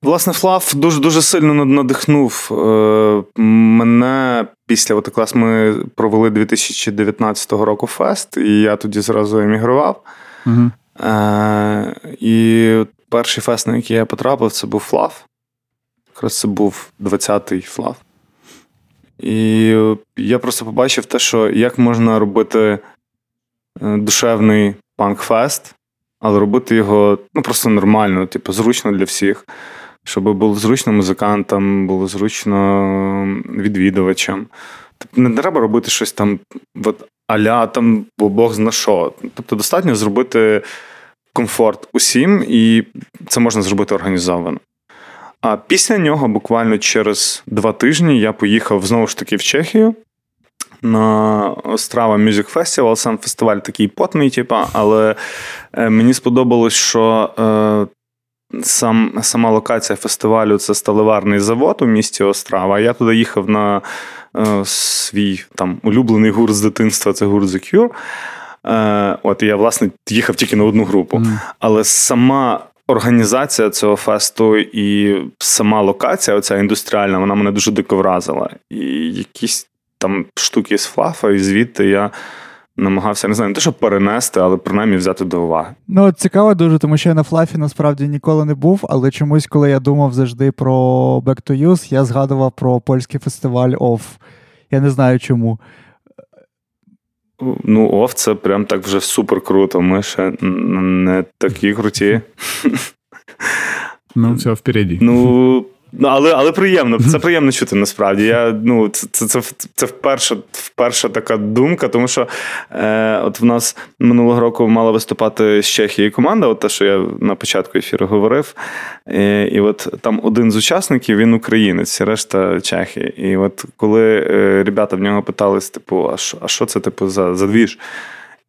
Власне, Флав дуже дуже сильно надихнув е, мене після от якраз ми провели 2019 року фест, і я тоді зразу емігрував. Угу. Е, І перший фест, на який я потрапив, це був Флав. Якраз це був 20-й Флав. І я просто побачив те, що як можна робити е, душевний панк-фест, але робити його ну, просто нормально, типу, зручно для всіх щоб було зручно музикантам, було зручно відвідувачам. Тобто не треба робити щось там от, аля там, бо Бог зна що. Тобто достатньо зробити комфорт усім, і це можна зробити організовано. А після нього, буквально через два тижні, я поїхав знову ж таки в Чехію. На Острава Music Festival, сам фестиваль такий потний, типа, але е, мені сподобалось, що е, сам, Сама локація фестивалю це сталеварний завод у місті Острава. Я туди їхав на е, свій там улюблений гурт з дитинства це гурт The Cure. Е, От я, власне, їхав тільки на одну групу. Mm. Але сама. Організація цього фесту і сама локація, оця індустріальна, вона мене дуже дико вразила. І якісь там штуки з флафа, і звідти я намагався не знаю, не те, щоб перенести, але принаймні взяти до уваги. Ну цікаво дуже, тому що я на флафі насправді ніколи не був, але чомусь, коли я думав завжди про Back to Youth, я згадував про польський фестиваль ОФ. Я не знаю чому. Ну, ОФ, це прям так вже супер круто. Ми ще не такі круті. Ну, все впереді. Ну, Ну, але але приємно, це приємно чути насправді. Я, ну, Це це, це, вперше вперше така думка, тому що е, от в нас минулого року мала виступати з Чехії команда, от те, що я на початку ефіру говорив. І, і от там один з учасників він українець, решта Чехії. І от коли е, ребята в нього питались, типу, а що, а що це типу за, за двіж?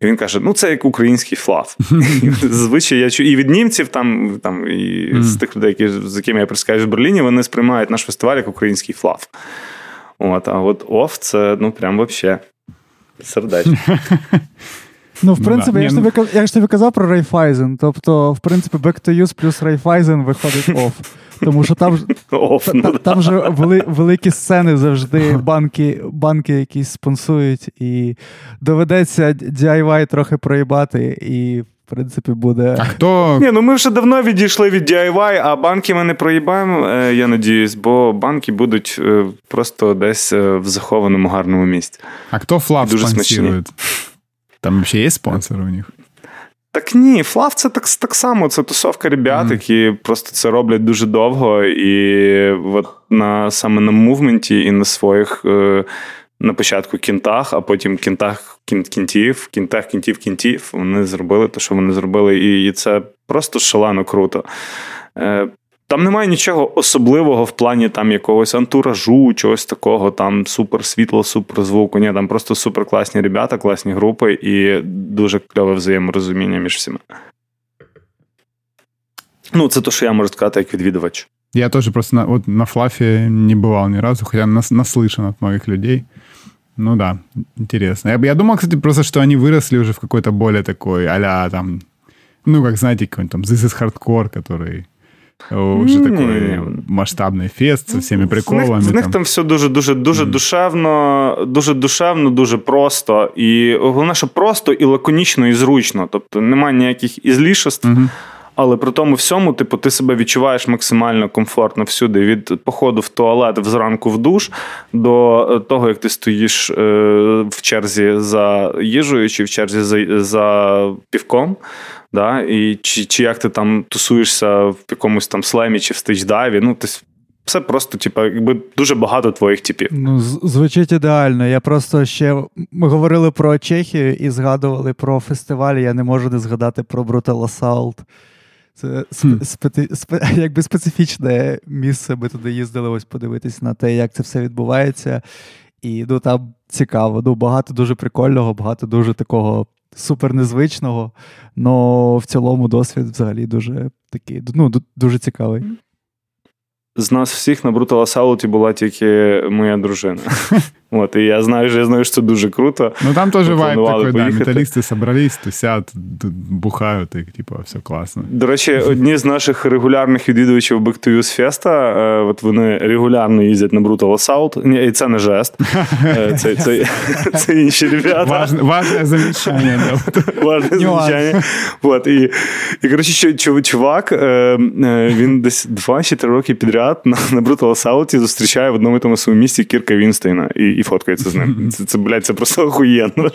І він каже: ну, це як український флав. [laughs] Зазвичай я чую і від німців, там, там і mm. з тих людей, які, з якими я прискаюсь в Берліні, вони сприймають наш фестиваль як український флав. От, А от ОФ це ну прям вообще сердечно. [laughs] Ну, в ну принципі, я ж тобі я ж тобі казав про Райфайзен. Тобто, в принципі, Back To Youth плюс Райфайзен виходить [laughs] off. Тому що там Off, та, ну, там же вели, великі сцени завжди банки банки якісь спонсують, і доведеться DIY трохи проїбати, і в принципі, буде. А хто... Ні, ну ми вже давно відійшли від DIY, а банки ми не проїбаємо, е, я надіюсь, бо банки будуть е, просто десь е, в захованому гарному місці. А хто Флав спонсирує? Там ще є спонсори у них? Так ні, Флав це так так само. Це тусовка ребят, mm. які просто це роблять дуже довго, і от на саме на мувменті і на своїх на початку кінтах, а потім кінтах кінтів, кінтах кінтів кінтів. Вони зробили те, що вони зробили, і це просто шалено круто. Е, там немає нічого особливого в плані там якогось антуражу, чогось такого, там супер світло, супер звуку. Ні, там просто супер класні ребята, класні групи і дуже кльове взаєморозуміння між всіма. Ну, це те, що я можу сказати, як відвідувач. Я тоже просто на, вот на флафе не бывал ни разу, хотя нас, наслышан от многих людей. Ну да, интересно. Я, я думал, кстати, просто, что они выросли уже в какой-то более такой а там, ну, как знаете, какой-нибудь там This is Hardcore, который уже mm. такой масштабний фест з всіми приколами. В них, там все дуже дуже дуже mm. душевно, дуже душевно, дуже просто. І головне, що просто і лаконічно, і зручно. Тобто немає ніяких ізлішеств. Mm-hmm. Але при тому всьому, типу, ти себе відчуваєш максимально комфортно всюди. Від походу в туалет зранку в душ до е, того, як ти стоїш е, в черзі за їжею, чи в черзі за за півком. Да? І Чи чи як ти там тусуєшся в якомусь там слемі чи в стейдждайві, ну ти. Все просто, типу, якби дуже багато твоїх типів. Ну, звучить ідеально. Я просто ще ми говорили про Чехію і згадували про фестиваль. Я не можу не згадати про Brutal Assault. Це спе- спе- [laughs] якби специфічне місце. Ми туди їздили ось подивитись на те, як це все відбувається. І ну, там цікаво. Ну, Багато дуже прикольного, багато дуже такого супер незвичного. але в цілому досвід взагалі дуже такий ну, дуже цікавий. З нас всіх на Brutal Assault була тільки моя дружина. [laughs] От, І я знаю, що я знаю, що це дуже круто. Ну там теж вайб такий, да, металісти собрались, тусять, бухають, і типу, все класно. До речі, одні з наших регулярних відвідувачів Back to Use Fest, е, от вони регулярно їздять на Brutal Assault. Ні, і це не жест. [laughs] Е, це це, це інші ребята. Важне, важне замічання. Важне замічання. От, і, і, коротше, чувак, е, він десь два чи три роки підряд на, на Brutal Assault зустрічає в одному і тому своєму місці Кірка Вінстейна. І і фоткається з ним. [laughs] Це, це блядь, це просто охуєнно.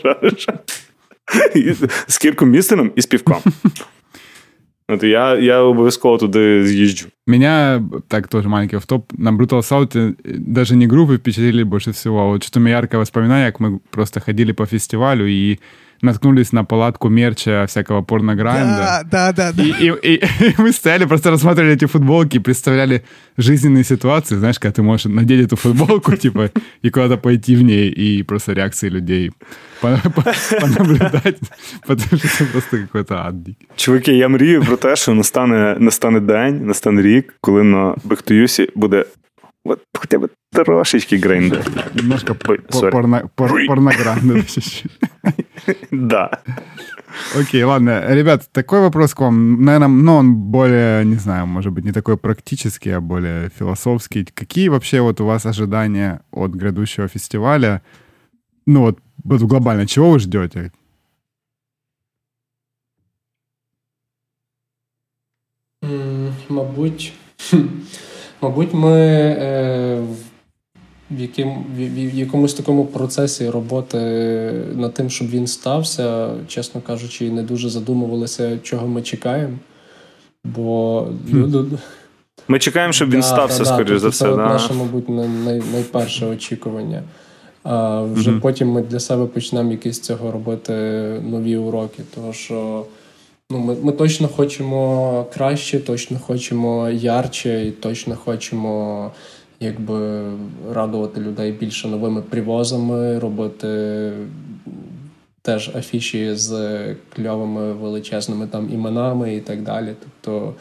З Кірком Містином і з півком. [laughs] От я я обов'язково туди з'їжджу. Меня, так тоже маленький автоп, на Brutal Assault даже не группы впечатлили больше всего, а вот что-то у меня яркое воспоминание, как мы просто ходили по фестивалю и наткнулись на палатку мерча всякого порнограйнда. Да, да, да. И, и, и, [laughs] и мы стояли, просто рассматривали эти футболки, представляли жизненные ситуации, знаешь, когда ты можешь надеть эту футболку, типа, [laughs] и куда-то пойти в ней, и просто реакции людей [laughs] понаблюдать, потому что это просто какой-то ад. Чуваки, я мрію про те, що настане, настане день, настане рік, коли на Бехтуюсі буде от хоча б трошечки грейнда. Немножко порногранда. [laughs] Да. Окей, ладно. Ребят, такой вопрос к вам. Наверное, ну, он более, не знаю, может быть, не такой практический, а более философский. Какие вообще вот у вас ожидания от грядущего фестиваля? Ну, вот, вот глобально, чего вы ждете? Мабуть, [laughs] мабуть, ми е, в яким, в якомусь такому процесі роботи над тим, щоб він стався, чесно кажучи, не дуже задумувалися, чого ми чекаємо. Бо ми чекаємо, щоб він да, стався, да, скоріш да, за все. Це да. наше, мабуть, най, найперше очікування. А вже mm-hmm. потім ми для себе почнемо якісь цього робити нові уроки. Тому що ну, ми ми точно хочемо краще, точно хочемо ярче і точно хочемо якби радувати людей більше новими привозами, робити теж афіші з кльовими величезними там іменами і так далі. Тобто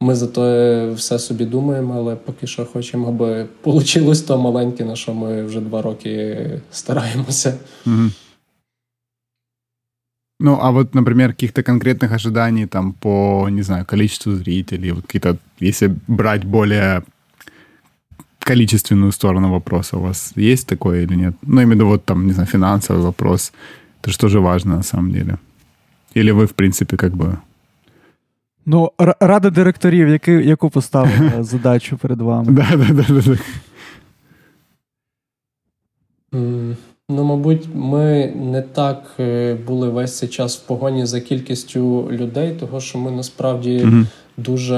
ми за то все собі думаємо, але поки що хочемо, аби вийшло то маленьке, на що ми вже два роки стараємося. Наверное, ну, а от например, каких-то конкретных ожиданий там по, не знаю, количеству зрителей, вот какие-то, если количественную сторону вопроса, у вас есть такое или нет? Ну, именно вот там, не знаю, финансовый вопрос. Это же тоже важно на самом деле. Или ви, в принципі, как би. Ну, рада директорів, які, яку поставила [laughs] задачу перед вами? Да, да, да, да. Ну, мабуть, ми не так е, були весь цей час в погоні за кількістю людей, того що ми насправді mm дуже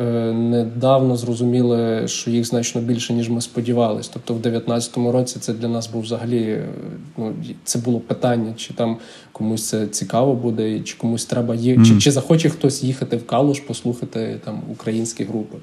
е, недавно зрозуміли, що їх значно більше, ніж ми сподівалися. Тобто, в 2019 році це для нас був взагалі е, ну, це було питання, чи там комусь це цікаво буде, чи комусь треба є, mm чи, чи захоче хтось їхати в Калуш, послухати там українські групи.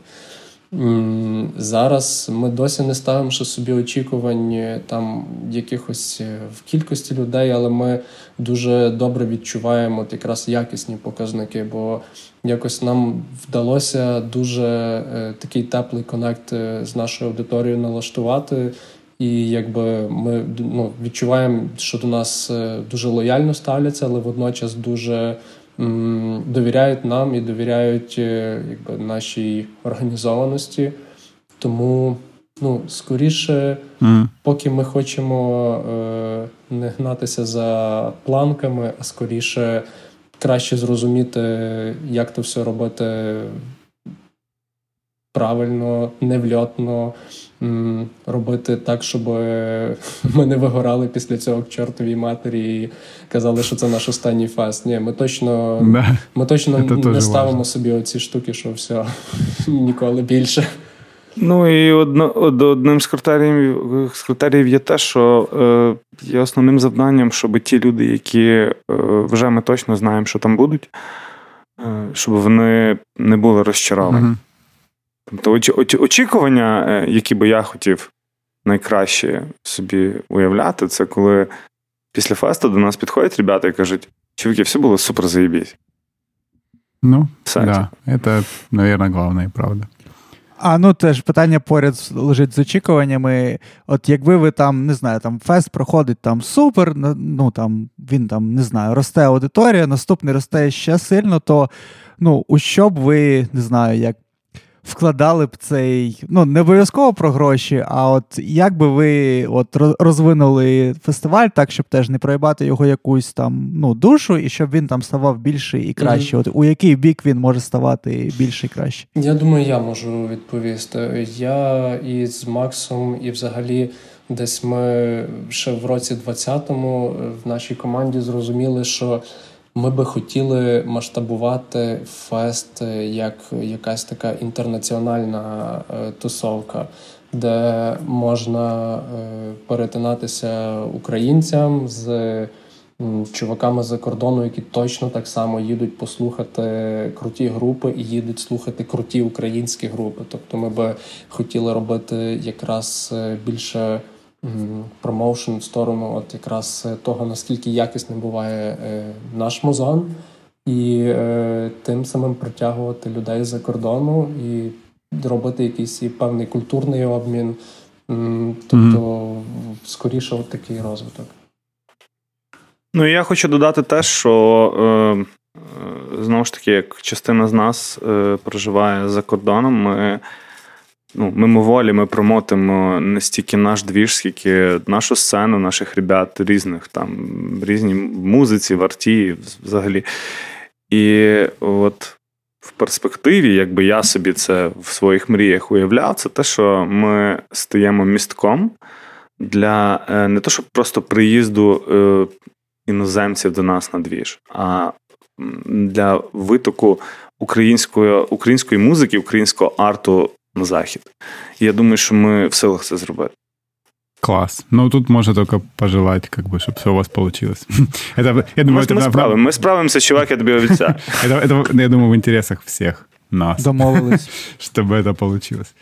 Зараз ми досі не ставимо ще собі очікувань там якихось е, в кількості людей, але ми дуже добре відчуваємо от якраз якісні показники, бо якось нам вдалося дуже е, такий теплий конект е, з нашою аудиторією налаштувати. І якби ми ну, відчуваємо, що до нас дуже лояльно ставляться, але водночас дуже довіряють нам і довіряють е, якби, нашій організованості. Тому ну, скоріше, mm. поки ми хочемо е, не гнатися за планками, а скоріше краще зрозуміти, як це все робити правильно, невльотно робити так, щоб [laughs] ми не вигорали після цього к чортовій матері і казали, що це наш останній фест. Ні, ми точно да. ми точно [laughs] не ставимо собі оці штуки, що все [laughs] ніколи більше. Ну і одно, одним з критеріїв з критеріїв є те, що е, є основним завданням, щоб ті люди, які е, вже ми точно знаємо, що там будуть, е, щоб вони не були розчаровані. Угу. Тобто очікування, е, які би я хотів найкраще собі уявляти, це коли після фесту до нас підходять ребята і кажуть, чуваки, все було супер заєбісь. Ну, так, да, це, мабуть, головне, правда. А ну теж питання поряд лежить з очікуваннями. От якби ви там, не знаю, там фест проходить там супер, ну там він там не знаю, росте аудиторія, наступний росте ще сильно, то ну, у що б ви не знаю, як вкладали б цей, ну не обов'язково про гроші, а от як би ви от розвинули фестиваль так, щоб теж не проїбати його якусь там ну, душу, і щоб він там ставав більший і кращий. Mm-hmm. От у який бік він може ставати більше і краще? Я думаю, я можу відповісти. Я і з Максом, і взагалі. Десь ми ще в році 20-му в нашій команді зрозуміли, що ми би хотіли масштабувати фест як якась така інтернаціональна е, тусовка, де можна е, перетинатися українцям з чуваками за кордону, які точно так само їдуть послухати круті групи і їдуть слухати круті українські групи. Тобто, ми би хотіли робити якраз е, більше промоушен в сторону от якраз е, того, наскільки якісним буває е, наш музон, і е, тим самим притягувати людей за кордону і робити якийсь певний культурний обмін. Тобто, mm-hmm. скоріше, от такий розвиток. Ну, я хочу додати те, що знову ж таки, як частина з нас проживає за кордоном, ми ну, мимоволі ми промотимо не стільки наш двіж, скільки нашу сцену, наших ребят різних там, різні музиці, в арті взагалі. І от в перспективі, якби я собі це в своїх мріях уявляв, це те, що ми стаємо містком для е, не то, щоб просто приїзду е, іноземців до нас на двіж, а для витоку української української музики, українського арту на захід. І я думаю, що ми в силах це зробити. Класс. Ну, тут можно только пожелать, как бы, чтобы все у вас получилось. [laughs] это, я думаю, мы, это, мы, справим, мы справимся, чувак, я тебе обещаю. это, это, я думаю, в интересах всех нас. Домовились. [laughs] чтобы это получилось.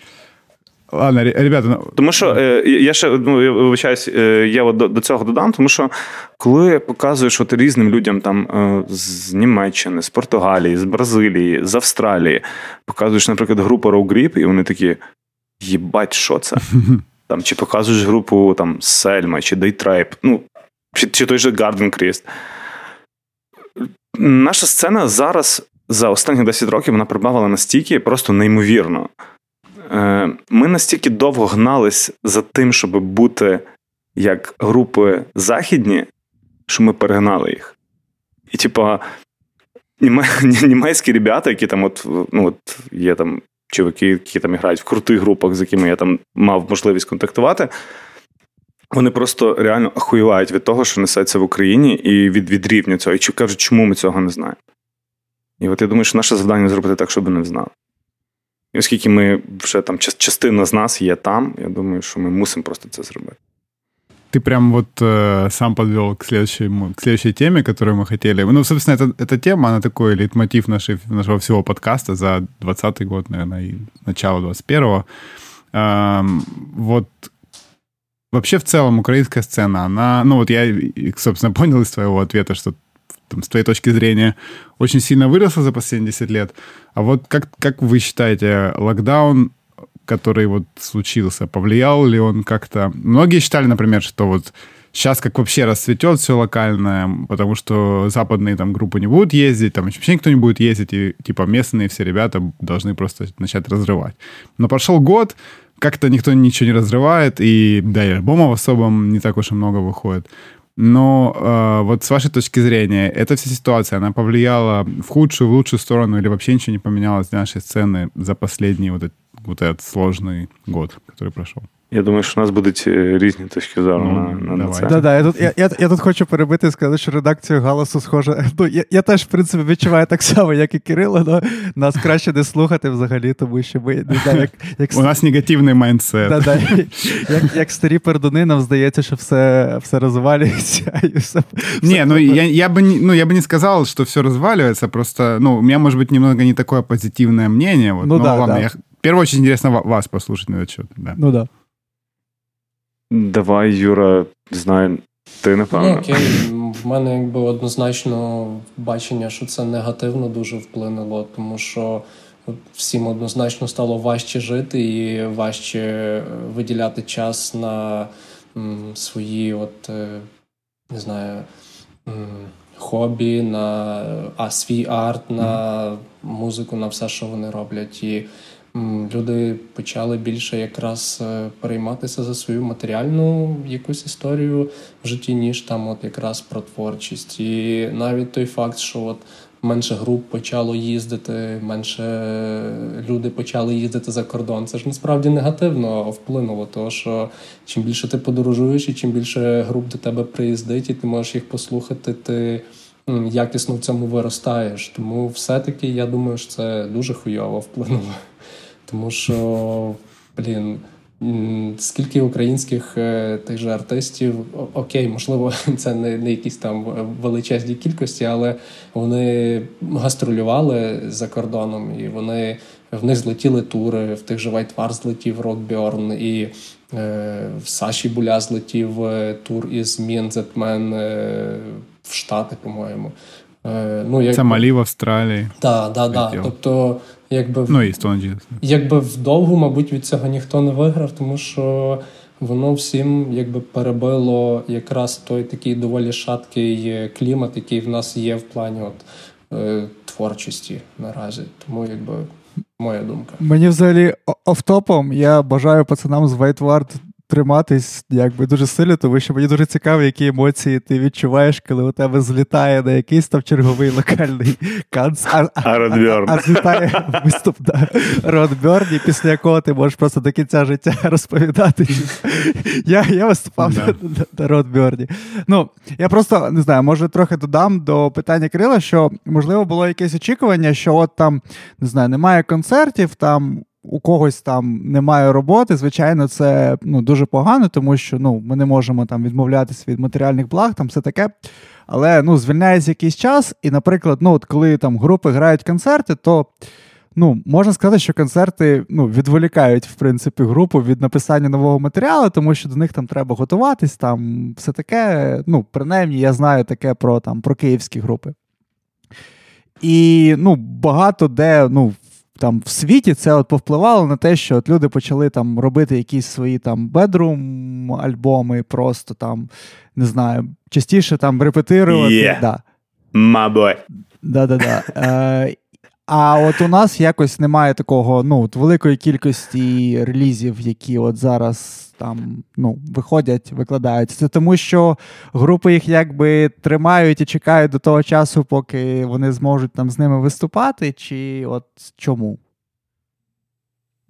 Ладно, ребята, ну... Тому що е, я ще ну, я вибачаюсь, е, я от до, до цього додам, тому що коли показуєш от різним людям там е, з Німеччини, з Португалії, з Бразилії, з Австралії, показуєш, наприклад, групу Raw Grip, і вони такі: їбать, що це? [laughs] Там, Чи показуєш групу там Сельма, чи Date Rape, ну, чи, чи той же Garden Crest. наша сцена зараз за останні 10 років вона прибавила настільки просто неймовірно. Е, ми настільки довго гнались за тим, щоб бути як групи західні, що ми перегнали їх. І, типа, [laughs] німецькі ребята, які там, от, ну, от є там чуваки, які там грають в крутих групах, з якими я там мав можливість контактувати. Вони просто реально ахуєвають від того, що несеться в Україні, і від від рівня цього. І кажуть, чому ми цього не знаємо. І от я думаю, що наше завдання зробити так, щоб не знали. І оскільки ми вже там частина з нас є там, я думаю, що ми мусимо просто це зробити. Ты прям вот э, сам подвел к, следующему, к следующей теме, которую мы хотели. Ну, собственно, это, эта тема, она такой лейтмотив нашей, нашего всего подкаста за 20 год, наверное, и начало 21-го. Эм, вот вообще в целом украинская сцена, она, ну вот я, собственно, понял [laughs] из твоего ответа, что там, с твоей точки зрения, очень сильно выросла за последние 10 лет. А вот как, как вы считаете, локдаун который вот случился, повлиял ли он как-то? Многие считали, например, что вот сейчас как вообще расцветет все локальное, потому что западные там группы не будут ездить, там вообще никто не будет ездить, и типа местные все ребята должны просто начать разрывать. Но прошел год, как-то никто ничего не разрывает, и да, и альбомов особо не так уж и много выходит. Но э, вот с вашей точки зрения, эта вся ситуация, она повлияла в худшую, в лучшую сторону, или вообще ничего не поменялось для нашей сцены за последний вот, вот этот сложный год, который прошел? Я думаю, що у нас будуть різні точки зору ну, на на, це. Да, да, Я тут я, я, я тут хочу перебити і сказати, що редакцію галасу схоже. [laughs] Ну, Я я теж, в принципі, відчуваю так само, як і Кирило, але нас краще не слухати взагалі, тому що ми не знаю, як, як... [laughs] У нас негативний майндсет. Да, да, Як [laughs] як старі пердуни, нам здається, що все все розвалюється. І все, не, ну я я бы не, ну, я бы не сказал, что все разваливается, просто, ну, у меня, может быть, немного не такое позитивное мнение. Вот, ну, но да, ладно, да. я, в первую очередь интересно вас послушать на этот счет. Да. Ну да. Давай, Юра, знаю, ти напевно. Ну, окей, в мене якби однозначно бачення, що це негативно дуже вплинуло, тому що всім однозначно стало важче жити і важче е, виділяти час на м, свої, от е, не знаю, м, хобі, на а, свій арт, на музику, на все, що вони роблять. І люди почали більше якраз е, перейматися за свою матеріальну якусь історію в житті, ніж там от якраз про творчість. І навіть той факт, що от менше груп почало їздити, менше люди почали їздити за кордон. Це ж насправді негативно вплинуло, тому що чим більше ти подорожуєш, і чим більше груп до тебе приїздить, і ти можеш їх послухати, ти. Якісно в цьому виростаєш, тому все-таки я думаю, що це дуже хуйово вплинуло. [laughs] Тому що, блін, скільки українських е, тих же артистів, окей, можливо, [laughs] це не не якісь там величезні кількості, але вони гастролювали за кордоном, і вони в них злетіли тури, в тих же Вайтвар злетів Рокбьорн, і е, в Саші Буля злетів е, тур із Мінзетмен в Штати, по-моєму. Е, ну, як... Це Малі в Австралії. Так, так, так. Тобто, якби ну, і якби вдовгу, мабуть, від цього ніхто не виграв, тому що воно всім якби перебило якраз той такий доволі шаткий клімат, який в нас є в плані от, е, творчості наразі. Тому якби. Моя думка. Мені взагалі офтопом я бажаю пацанам з Whiteward триматись якби дуже сильно, тому що мені дуже цікаво, які емоції ти відчуваєш, коли у тебе злітає на якийсь там черговий локальний канц, а, а, а, а злітає виступ да, Родберн, і після якого ти можеш просто до кінця життя [laughs] розповідати. Я я виступав на, на, на Родберні. Ну, я просто не знаю, може трохи додам до питання Кирила, що можливо було якесь очікування, що от там не знаю, немає концертів, там у когось там немає роботи, звичайно, це ну, дуже погано, тому що ну, ми не можемо там відмовлятися від матеріальних благ, там все таке. Але ну, звільняється якийсь час, і, наприклад, ну, от коли там групи грають концерти, то ну, можна сказати, що концерти ну, відволікають в принципі, групу від написання нового матеріалу, тому що до них там треба готуватись, там все таке. Ну, принаймні, я знаю таке про там, про київські групи. І ну, багато де ну, там в світі це от повпливало на те, що от люди почали там робити якісь свої там бедрум альбоми, просто там не знаю, частіше там репетирувати. Yeah. Да. My. Да-да-да. Е, а от у нас якось немає такого ну, от великої кількості релізів, які от зараз там ну, виходять, викладаються. Це тому, що групи їх якби тримають і чекають до того часу, поки вони зможуть там з ними виступати, чи от чому?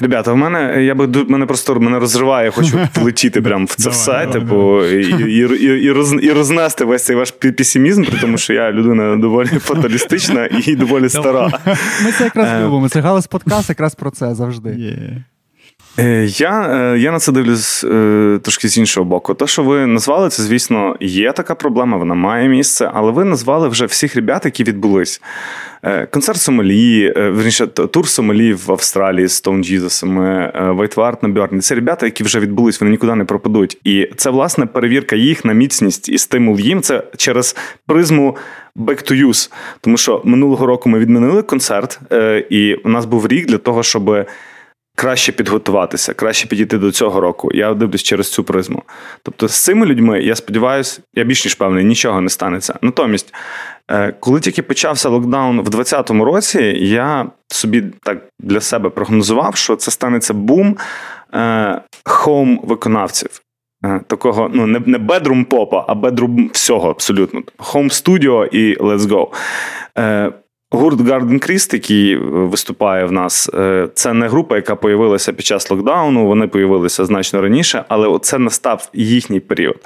Ребята, в мене я би мене просто мене розриває, я хочу [laughs] влетіти прямо в це все, типу, і і, і, і, роз, і рознести весь цей ваш песимізм, тому що я людина доволі [laughs] фаталістична і доволі стара. Ми це якраз е. любимо. Це галас подкаст якраз про це завжди. Е, я е, я на це дивлюсь е, трошки з іншого боку. Те, що ви назвали, це, звісно, є така проблема, вона має місце, але ви назвали вже всіх ребят, які відбулись. Концерт Сомалі, верніше, тур Сомалі в Австралії з Stoned Jesus -ами, White Ward на Бьорні. Це ребята, які вже відбулись, вони нікуди не пропадуть. І це, власне, перевірка їх на міцність і стимул їм. Це через призму back to use. Тому що минулого року ми відмінили концерт, і у нас був рік для того, щоб краще підготуватися, краще підійти до цього року. Я дивлюсь через цю призму. Тобто з цими людьми, я сподіваюся, я більш ніж певний, нічого не станеться. Натомість, е, коли тільки почався локдаун в 2020 році, я собі так для себе прогнозував, що це станеться бум е, хоум виконавців. Е, такого ну не не бедрум попа, а бедрум всього абсолютно. Home Studio і Let's Go. Гурт Garden Кріст, який е, виступає в нас, е, це не група, яка появилася під час локдауну. Вони появилися значно раніше, але це настав їхній період.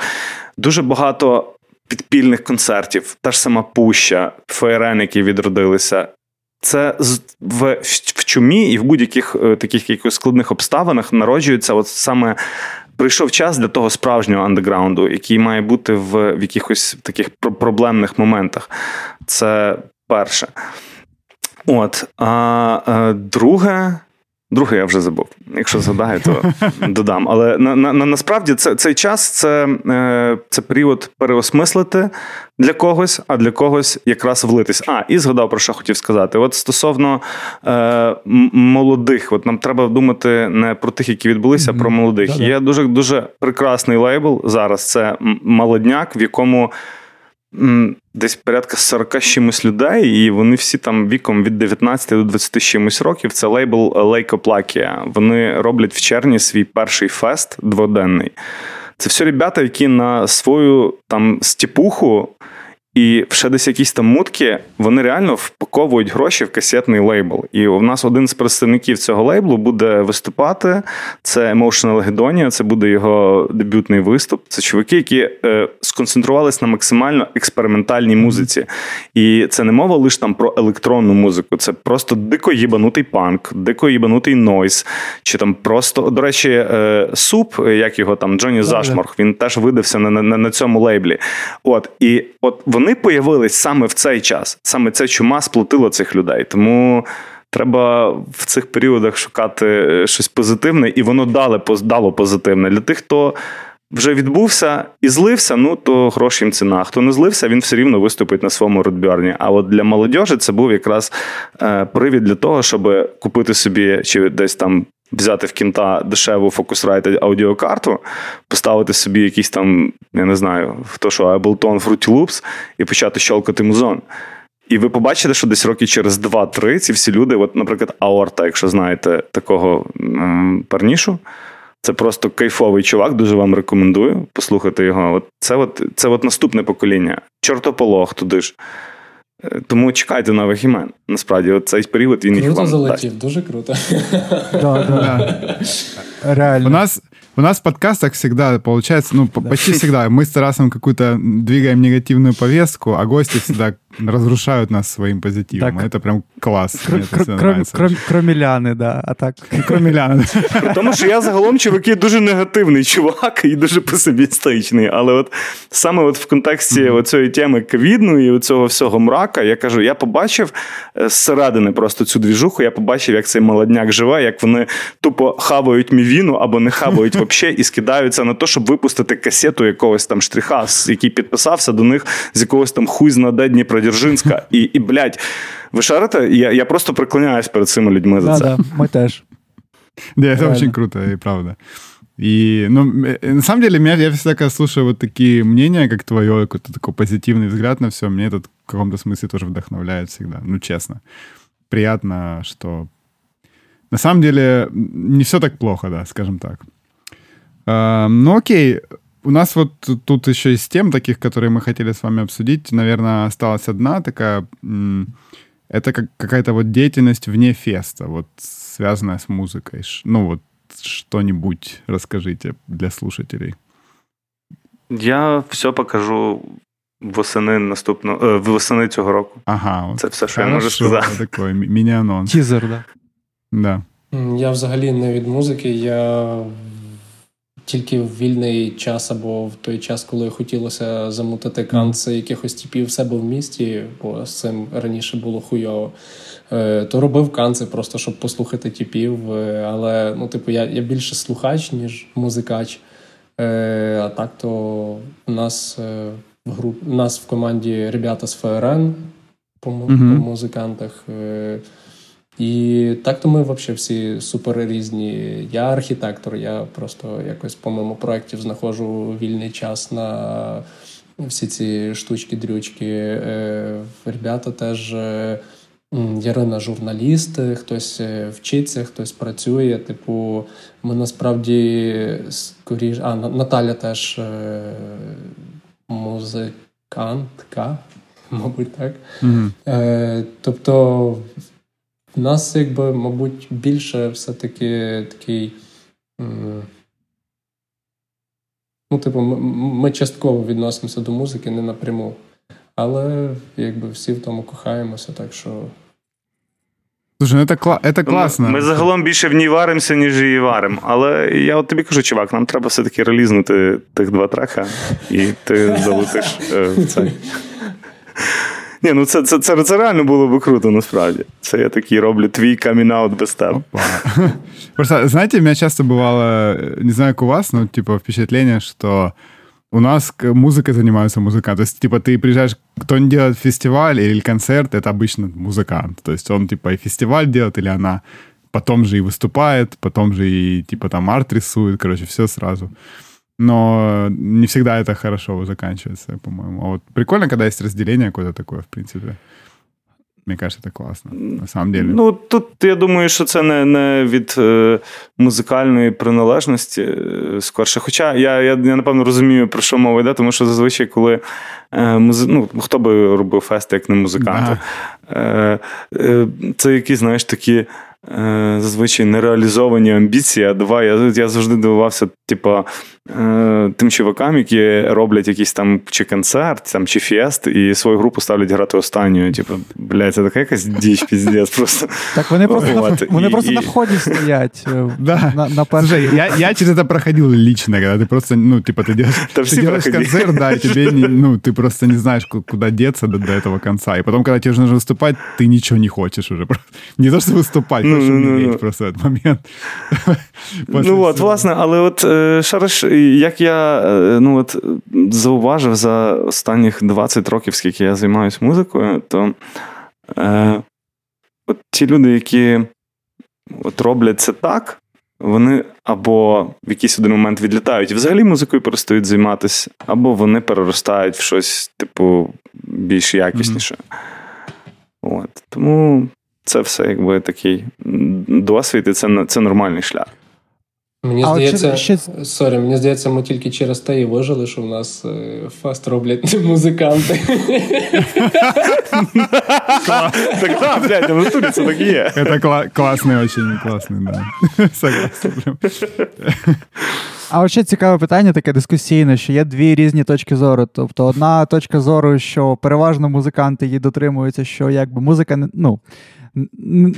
Дуже багато підпільних концертів, та ж сама Пуща, Фейрен, які відродилися. Це в в чумі і в будь-яких е, таких якихось складних обставинах народжується от саме. Прийшов час для того справжнього андеграунду, який має бути в в якихось таких проблемних моментах. Це перше. От. А, а друге. Друге, я вже забув. Якщо згадаю, то [laughs] додам. Але на, на, на насправді це, цей час це е, це період переосмислити для когось, а для когось якраз влитись. А, і згадав, про що хотів сказати. От стосовно е, молодих, от нам треба думати не про тих, які відбулися, а про молодих. Є дуже дуже прекрасний лейбл зараз. Це молодняк, в якому десь порядка 40 чимось людей, і вони всі там віком від 19 до 20 чимось років. Це лейбл Лейкоплакія. Вони роблять в червні свій перший фест дводенний. Це все ребята, які на свою там стіпуху і ще десь якісь там мутки, вони реально впаковують гроші в касетний лейбл. І у нас один з представників цього лейблу буде виступати. Це Emotional Hedonia, це буде його дебютний виступ. Це чоловіки, які е, сконцентрувалися на максимально експериментальній музиці. І це не мова лише там про електронну музику, це просто дико їбанутий панк, дико їбанутий нойс. Чи там просто, до речі, е, суп, як його там Джоні Зашморг, він теж видався на, на, на цьому лейблі. От, і от вони вони появились саме в цей час. Саме ця чума сплотила цих людей. Тому треба в цих періодах шукати е, щось позитивне, і воно дали, дало позитивне. Для тих, хто вже відбувся і злився, ну то гроші їм ціна. Хто не злився, він все рівно виступить на своєму родбьорні. А от для молодежі це був якраз е, привід для того, щоб купити собі чи десь там взяти в кінта дешеву Focusrite аудіокарту, поставити собі якийсь там, я не знаю, хто що, Ableton Fruity Loops і почати щолкати музон. І ви побачите, що десь роки через 2-3 ці всі люди, от, наприклад, Аорта, якщо знаєте такого парнішу, це просто кайфовий чувак, дуже вам рекомендую послухати його. От Це от, це от наступне покоління. Чортополох туди ж. Е, тому чекайте нових імен. Насправді, цей період він круто їх вам залетів, дасть. дуже круто. Да, да. Реально. У нас у нас в подкастах всегда получается, ну, да. почти всегда, мы с Тарасом какую-то двигаем негативную повестку, а гости всегда разрушают нас своим позитивом. Так. Это прям клас. Кроме Ляни, да. А так. [laughs] Кроме Ляни. Тому що я загалом чуваки дуже негативний чувак і дуже песимістичний. Але от саме от в контексті mm-hmm. цієї теми ковідної і цього всього мрака, я кажу, я побачив е, зсередини просто цю двіжуху, я побачив, як цей молодняк живе, як вони тупо хавають мівіну або не хавають [laughs] взагалі і скидаються на те, щоб випустити касету якогось там штриха, який підписався до них з якогось там хуй знаде Дніпродзержинська. І, і блядь, ви шарите? Я я просто преклоняюсь перед цими людьми за це. Да, ми теж. Да, это очень круто, и правда. И, ну, на самом деле, меня, я всегда, когда слушаю вот такие мнения, как твое, какой-то такой позитивный взгляд на все, мне этот в каком-то смысле тоже вдохновляет всегда, ну, честно. Приятно, что... На самом деле, не все так плохо, да, скажем так. А, ну, окей, у нас вот тут еще из тем таких, которые мы хотели с вами обсудить, наверное, осталась одна такая... Это как какая-то вот деятельность вне феста, вот связанная с музыкой. Ну вот что-нибудь расскажите для слушателей. Я все покажу восени наступного е, восени цього року. Ага, це все, що я можу сказати. Такий міні-анонс. Тізер, да. Да. Я взагалі не від музики. Я тільки в вільний час або в той час, коли хотілося замутити канци якихось типів в себе в місті, бо з цим раніше було хуйово. Е, то робив канци просто щоб послухати типів. Е, але ну, типу, я я більше слухач, ніж музикач. Е, а так то у нас в груп, у нас в команді ребята з ФРН по, mm-hmm. по музикантах. І так то ми взагалі всі супер різні. Я архітектор, я просто якось по моєму проєктів знаходжу вільний час на всі ці штучки-дрючки. Ребята теж Ярина журналіст, хтось е, вчиться, хтось працює. Типу, ми насправді скоріш. А, Наталя теж е, музикантка, [laughs] мабуть, так. Mm-hmm. Е, Тобто, в нас, якби, мабуть, більше все-таки такий. Ну, типу, ми, ми частково відносимося до музики не напряму. Але якби всі в тому кохаємося, так що. Слушай, ну це, кла- це класно. Ми загалом більше в ній варимося, ніж її варимо. Але я от тобі кажу, чувак, нам треба все-таки релізнути тих два треха, і ти залетиш е, в цей. [laughs] Ні, ну це це, це, це реально було би круто, насправді. Це я такий роблю твій камінаут без тебе. Просто, знаете, у меня часто бывало, не знаю, как у вас, но типа впечатление, что у нас музыкой занимаются музыканты. То есть, типа, ты приезжаешь, кто-нибудь делает фестиваль или концерт, это обычно музыкант. То есть он, типа, и фестиваль делает, или она потом же и выступает, потом же и, типа, там арт рисует, короче, все сразу. Но не всегда это хорошо заканчивается, по-моему. А вот прикольно, когда есть разделение какое-то такое, в принципе. Мені кажется, це класно. На самом деле. Ну тут я думаю, що це не не від е, музикальної приналежності е, скорше. Хоча я, я я, напевно розумію, про що мова йде, тому що зазвичай, коли е, музи... ну, хто би робив фест, як не музиканти, е, е, це якісь, знаєш, такі. Е, зазвичай нереалізовані амбіції. А два, я я завжди дивувався, типу, тим чувакам, які роблять якийсь там чи концерт, там, чи фест, і свою групу ставлять грати останньою. Типу, блядь, це така якась діч, піздець. просто. Так вони просто вот. на, вони і, просто і... на вході стоять. Е, да. На, на Слушай, я, я через это проходил лично, когда ты просто, ну, типа, ты делаешь, ты делаешь концерт, да, и тебе, не, ну, ты просто не знаешь, куда деться до, до этого конца. И потом, когда тебе нужно выступать, ты ничего не хочешь уже. Не то, что выступать, ну, ну, ну, ну. просто этот момент. ну, от, власне, але от, Шариш, як я ну, от, зауважив за останніх 20 років, скільки я займаюся музикою, то е, от ті люди, які от роблять це так, вони або в якийсь один момент відлітають і взагалі музикою перестають займатися, або вони переростають в щось, типу, більш якісніше. Mm-hmm. От. Тому це все якби такий досвід, і це це нормальний шлях. Мені а здається, ще... сорі, мені здається, ми тільки через те і вижили, що в нас е, фаст роблять [laughs] музиканти. Так, блядь, в натурі це так є. Це класний, очень класний, да. [laughs] Согласен. [laughs] А от ще цікаве питання, таке дискусійне, що є дві різні точки зору. Тобто, одна точка зору, що переважно музиканти її дотримуються, що якби музика ну,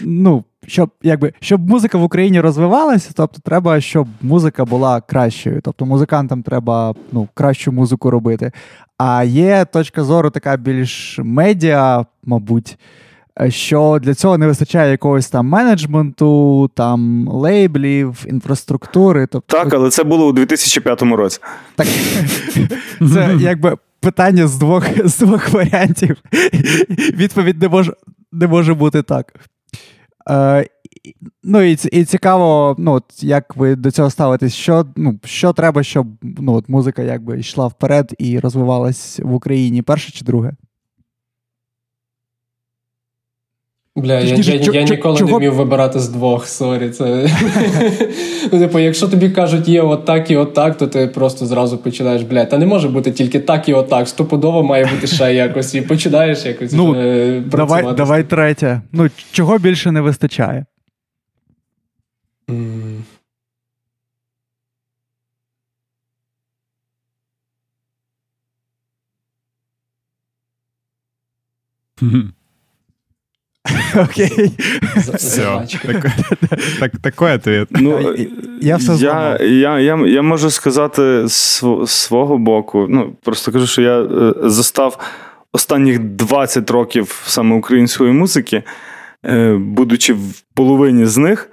ну, щоб якби, щоб музика в Україні розвивалася, тобто треба, щоб музика була кращою. Тобто музикантам треба ну, кращу музику робити. А є точка зору така більш медіа, мабуть. Що для цього не вистачає якогось там менеджменту, там лейблів, інфраструктури. Тобто... Так, але це було у 2005 році. Так, [laughs] Це якби питання з двох з двох варіантів. Відповідь не може не може бути так. Е, Ну і і цікаво, ну, от, як ви до цього ставитесь, що ну, що треба, щоб ну, от, музика якби йшла вперед і розвивалась в Україні, перше чи друге? Бля, я, я, я, я ніколи чого? не вмів вибирати з двох, sorry. Це... ну, типу, якщо тобі кажуть, є отак і отак, то ти просто зразу починаєш, бля, та не може бути тільки так і отак. Стопудово має бути ще якось, і починаєш якось. Ну, е, Давай давай третє. Ну, чого більше не вистачає? Mm. [laughs] Окей. Все. [laughs] Такий ответ. Ну, я все я, я, я, я можу сказати з свого боку. Ну, просто кажу, що я е, застав останніх 20 років саме української музики, е, будучи в половині з них.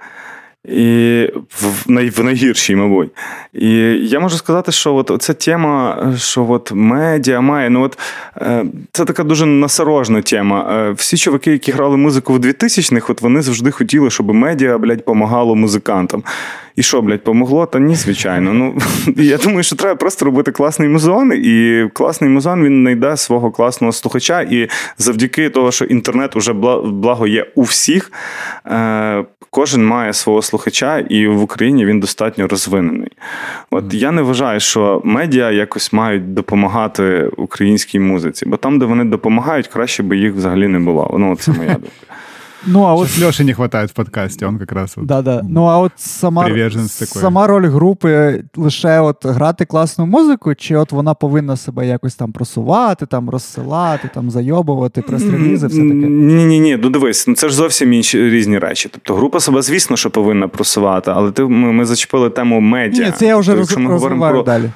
І в най, в найгіршій, мабуть. І я можу сказати, що от ця тема, що от медіа має, ну от е, це така дуже насорожна тема. Е, всі чуваки, які грали музику в 2000-х, от вони завжди хотіли, щоб медіа, блядь, помагало музикантам. І що, блядь, помогло? Та ні, звичайно. Ну, [laughs] Я думаю, що треба просто робити класний музон, і класний музон він знайде свого класного слухача. І завдяки того, що інтернет уже благо є у всіх, е, кожен має свого слухача, і в Україні він достатньо розвинений. От я не вважаю, що медіа якось мають допомагати українській музиці, бо там, де вони допомагають, краще би їх взагалі не було. Ну, це моя думка. [laughs] Ну, а от Леші не вистачає в подкасті, он якраз да, да. Ну, а от сама сама роль групи лише от грати класну музику, чи от вона повинна себе якось там просувати, там розсилати, там зайобувати, прес-релізи, все таке? Ні, ні, ні, ну дивись, ну це ж зовсім інші різні речі. Тобто група себе, звісно, що повинна просувати, але ти ми, ми зачепили тему медіа. Ні, це я вже тобто, роз, розвиваю про... далі.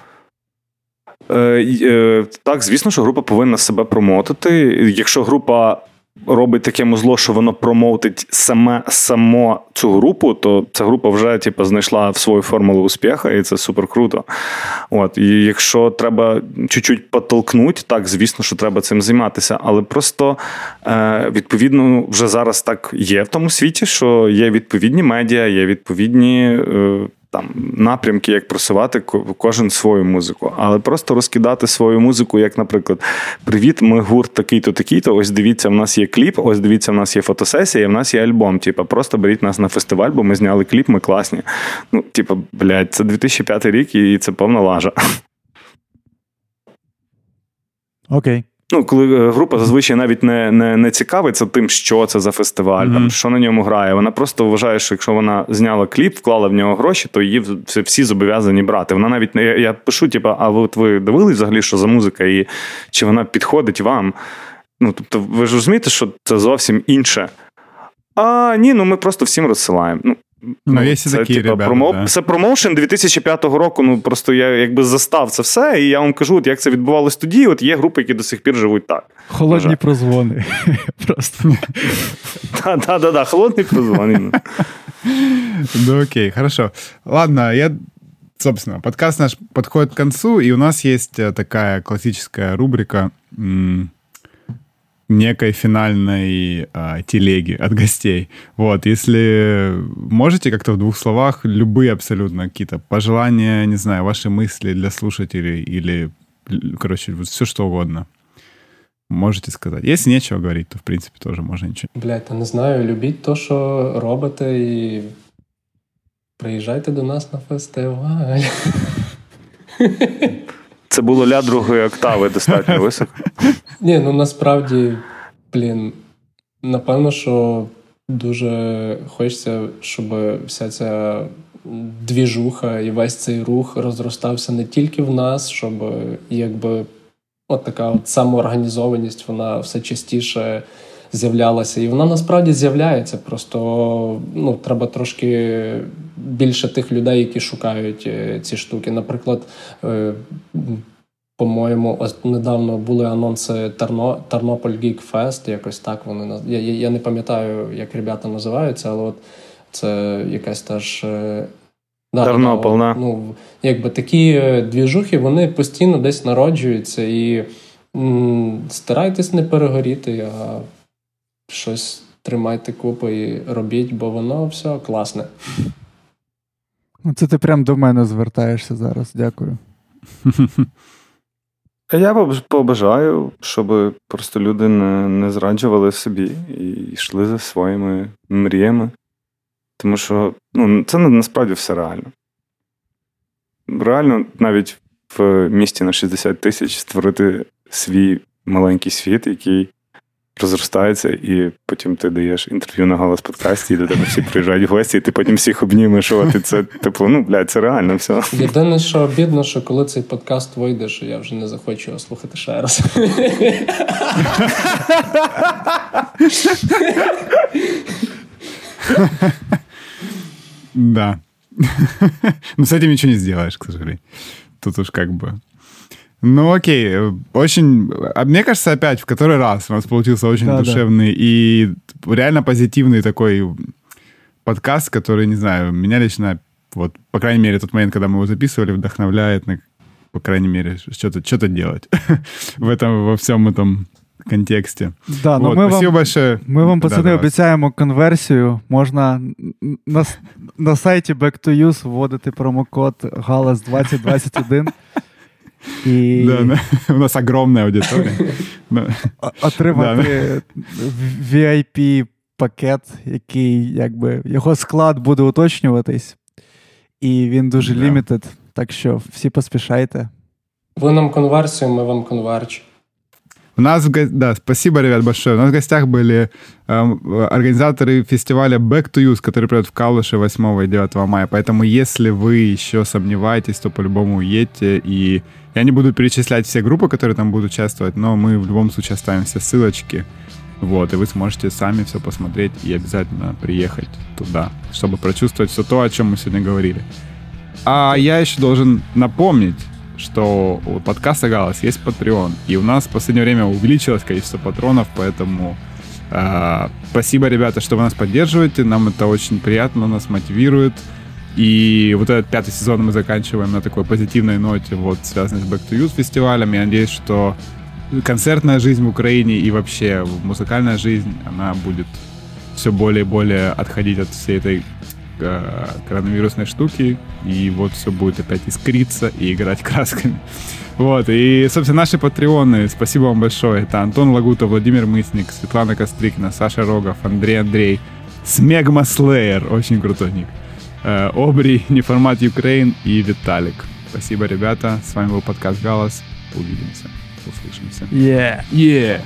Е, е, так, звісно, що група повинна себе промотити. Якщо група робить таке музло, що воно промоутить саме само цю групу, то ця група вже типу, знайшла в свою формулу успіху, і це супер круто. От, І якщо треба чуть-чуть потолкнути, так, звісно, що треба цим займатися. Але просто е, відповідно вже зараз так є в тому світі, що є відповідні медіа, є відповідні. Е, там напрямки, як просувати кожен свою музику, але просто розкидати свою музику, як, наприклад, привіт, ми гурт такий-то, такий-то. Ось дивіться, в нас є кліп, ось дивіться, в нас є фотосесія, і в нас є альбом. Типа, просто беріть нас на фестиваль, бо ми зняли кліп, ми класні. Ну, типа, блядь, це 2005 рік, і це повна лажа. Окей. Ну, коли е, група зазвичай навіть не не, не цікавиться тим, що це за фестиваль, mm-hmm. там що на ньому грає. Вона просто вважає, що якщо вона зняла кліп, вклала в нього гроші, то її всі зобов'язані брати. Вона навіть не я, я пишу, типу, а от ви дивились взагалі, що за музика, і чи вона підходить вам? Ну, тобто, ви ж розумієте, що це зовсім інше. А ні, ну ми просто всім розсилаємо. Ну, Ну, є це, такі типу, ребята, промо... да. це промоушен 2005 року. Ну просто я якби застав це все, і я вам кажу, от як це відбувалось тоді. От є групи, які до сих пір живуть так. Холодні прозвони. [laughs] Просто. Да, да, да, да, холодні прозвони. Ну окей, хорошо. Ладно, я собственно, подкаст наш подходит к концу, и у нас есть э, такая классическая рубрика некой финальной а, телеги от гостей. Вот, если можете как-то в двух словах любые абсолютно какие-то пожелания, не знаю, ваши мысли для слушателей или, короче, все что угодно. Можете сказать. Если нечего говорить, то в принципе тоже можно ничего. Блять, та не знаю, любіть то, що робите, і приїжджайте до нас на фестиваль. [laughs] Це було ля другої октави достатньо [laughs] високо. Ні, ну насправді, блін, напевно, що дуже хочеться, щоб вся ця двіжуха і весь цей рух розростався не тільки в нас, щоб якби от така от самоорганізованість, вона все частіше з'являлася. І вона насправді з'являється. Просто ну, треба трошки більше тих людей, які шукають е, ці штуки. Наприклад, е, по-моєму, недавно були анонси Терно, Тернополь Geek Fest, якось так вони я, я не пам'ятаю, як ребята називаються, але от це якась теж. Е, да, Тернопіль, да, ну, якби такі двіжухи, вони постійно десь народжуються і м, старайтесь не перегоріти, а щось тримайте купи і робіть, бо воно все класне. Ну, це ти прям до мене звертаєшся зараз. Дякую. [laughs] Я побажаю, щоб просто люди не не зраджували собі і йшли за своїми мріями. Тому що ну, це насправді все реально. Реально, навіть в місті на 60 тисяч створити свій маленький світ, який розростається, і потім ти даєш інтерв'ю на голос подкасті, і до тебе всі приїжджають в гості, і ти потім всіх обнімеш, о, ти це, типу, ну, блядь, це реально все. Єдине, що обідно, що коли цей подкаст вийде, що я вже не захочу його слухати ще раз. [laughs] Да. Но с этим ничего не сделаешь, к сожалению. Тут уж как бы Ну окей, э, очень, а мне кажется, опять в который раз у нас получился очень да, душевный да. и реально позитивный такой подкаст, который, не знаю, меня лично, вот, по крайней мере, тот момент, когда мы его записывали, вдохновляет на, по крайней мере, что-то что делать [laughs] в этом, во всем этом контексте. Да, но вот, ми спасибо вам, большое. Ми вам, пацани, да, да, обіцяємо конверсію. Можна на, на сайті Back to Use вводити промокод GALAS2021. И... Да, [laughs] у нас огромная аудитория. [laughs] Отримати VIP-пакет, який якби його склад буде уточнюватись, і він дуже лімітед, так що всі поспішайте. Ви нам конверсію, ми вам конверч. У нас, да, спасибо, ребят, большое. У нас в гостях были э, организаторы фестиваля Back to Use, который пройдет в Калуше 8 и 9 мая. Поэтому, если вы еще сомневаетесь, то по-любому едьте. И я не буду перечислять все группы, которые там будут участвовать, но мы в любом случае оставим все ссылочки. Вот, и вы сможете сами все посмотреть и обязательно приехать туда, чтобы прочувствовать все то, о чем мы сегодня говорили. А я еще должен напомнить, что у подкаста «Галас» есть Patreon, и у нас в последнее время увеличилось количество патронов, поэтому э, спасибо, ребята, что вы нас поддерживаете, нам это очень приятно, нас мотивирует, и вот этот пятый сезон мы заканчиваем на такой позитивной ноте, вот, связанной с Back to Youth фестивалем, я надеюсь, что концертная жизнь в Украине и вообще музыкальная жизнь, она будет все более и более отходить от всей этой Э, коронавирусной штуки, и вот все будет опять искриться и играть красками. Вот, и, собственно, наши патреоны, спасибо вам большое. Это Антон Лагута, Владимир Мысник, Светлана Кострикина, Саша Рогов, Андрей Андрей, Смегма Слеер, очень крутой ник, э, Обри, Неформат Украин и Виталик. Спасибо, ребята. С вами был подкаст «Галас». Увидимся, услышимся. Yeah. Yeah.